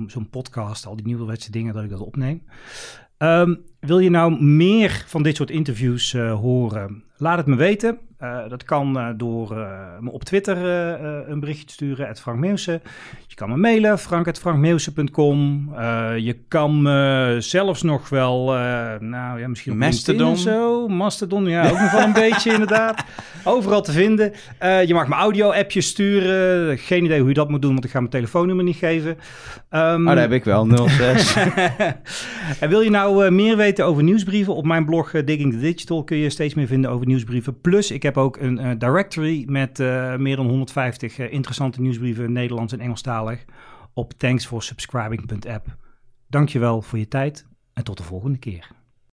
zo'n podcast, al die nieuwswetse dingen, dat ik dat opneem. Ehm, wil je nou meer van dit soort interviews horen? Laat het me weten. Eh, dat kan eh, door eh, me op Twitter een berichtje te sturen, at Frank Meeuwse. Je kan me mailen, frank.frankmeeuwse.com. Je kan me zelfs nog wel, nou ja, misschien Mastodon. Of zo. Mastodon, ja, ook nog wel een beetje inderdaad. Overal te vinden. Je mag me audio-appjes sturen. Geen idee hoe je dat moet doen, want ik ga mijn telefoonnummer niet geven. Oh, daar heb ik wel. 06. en wil je nou meer weten over nieuwsbrieven? Op mijn blog Digging the Digital kun je steeds meer vinden over nieuwsbrieven. Plus, ik heb ook een eh, directory met eh, meer dan 150 eh, interessante nieuwsbrieven, Nederlands en Engelstalig, op thanksforsubscribing.app. Dankjewel voor je tijd en tot de volgende keer.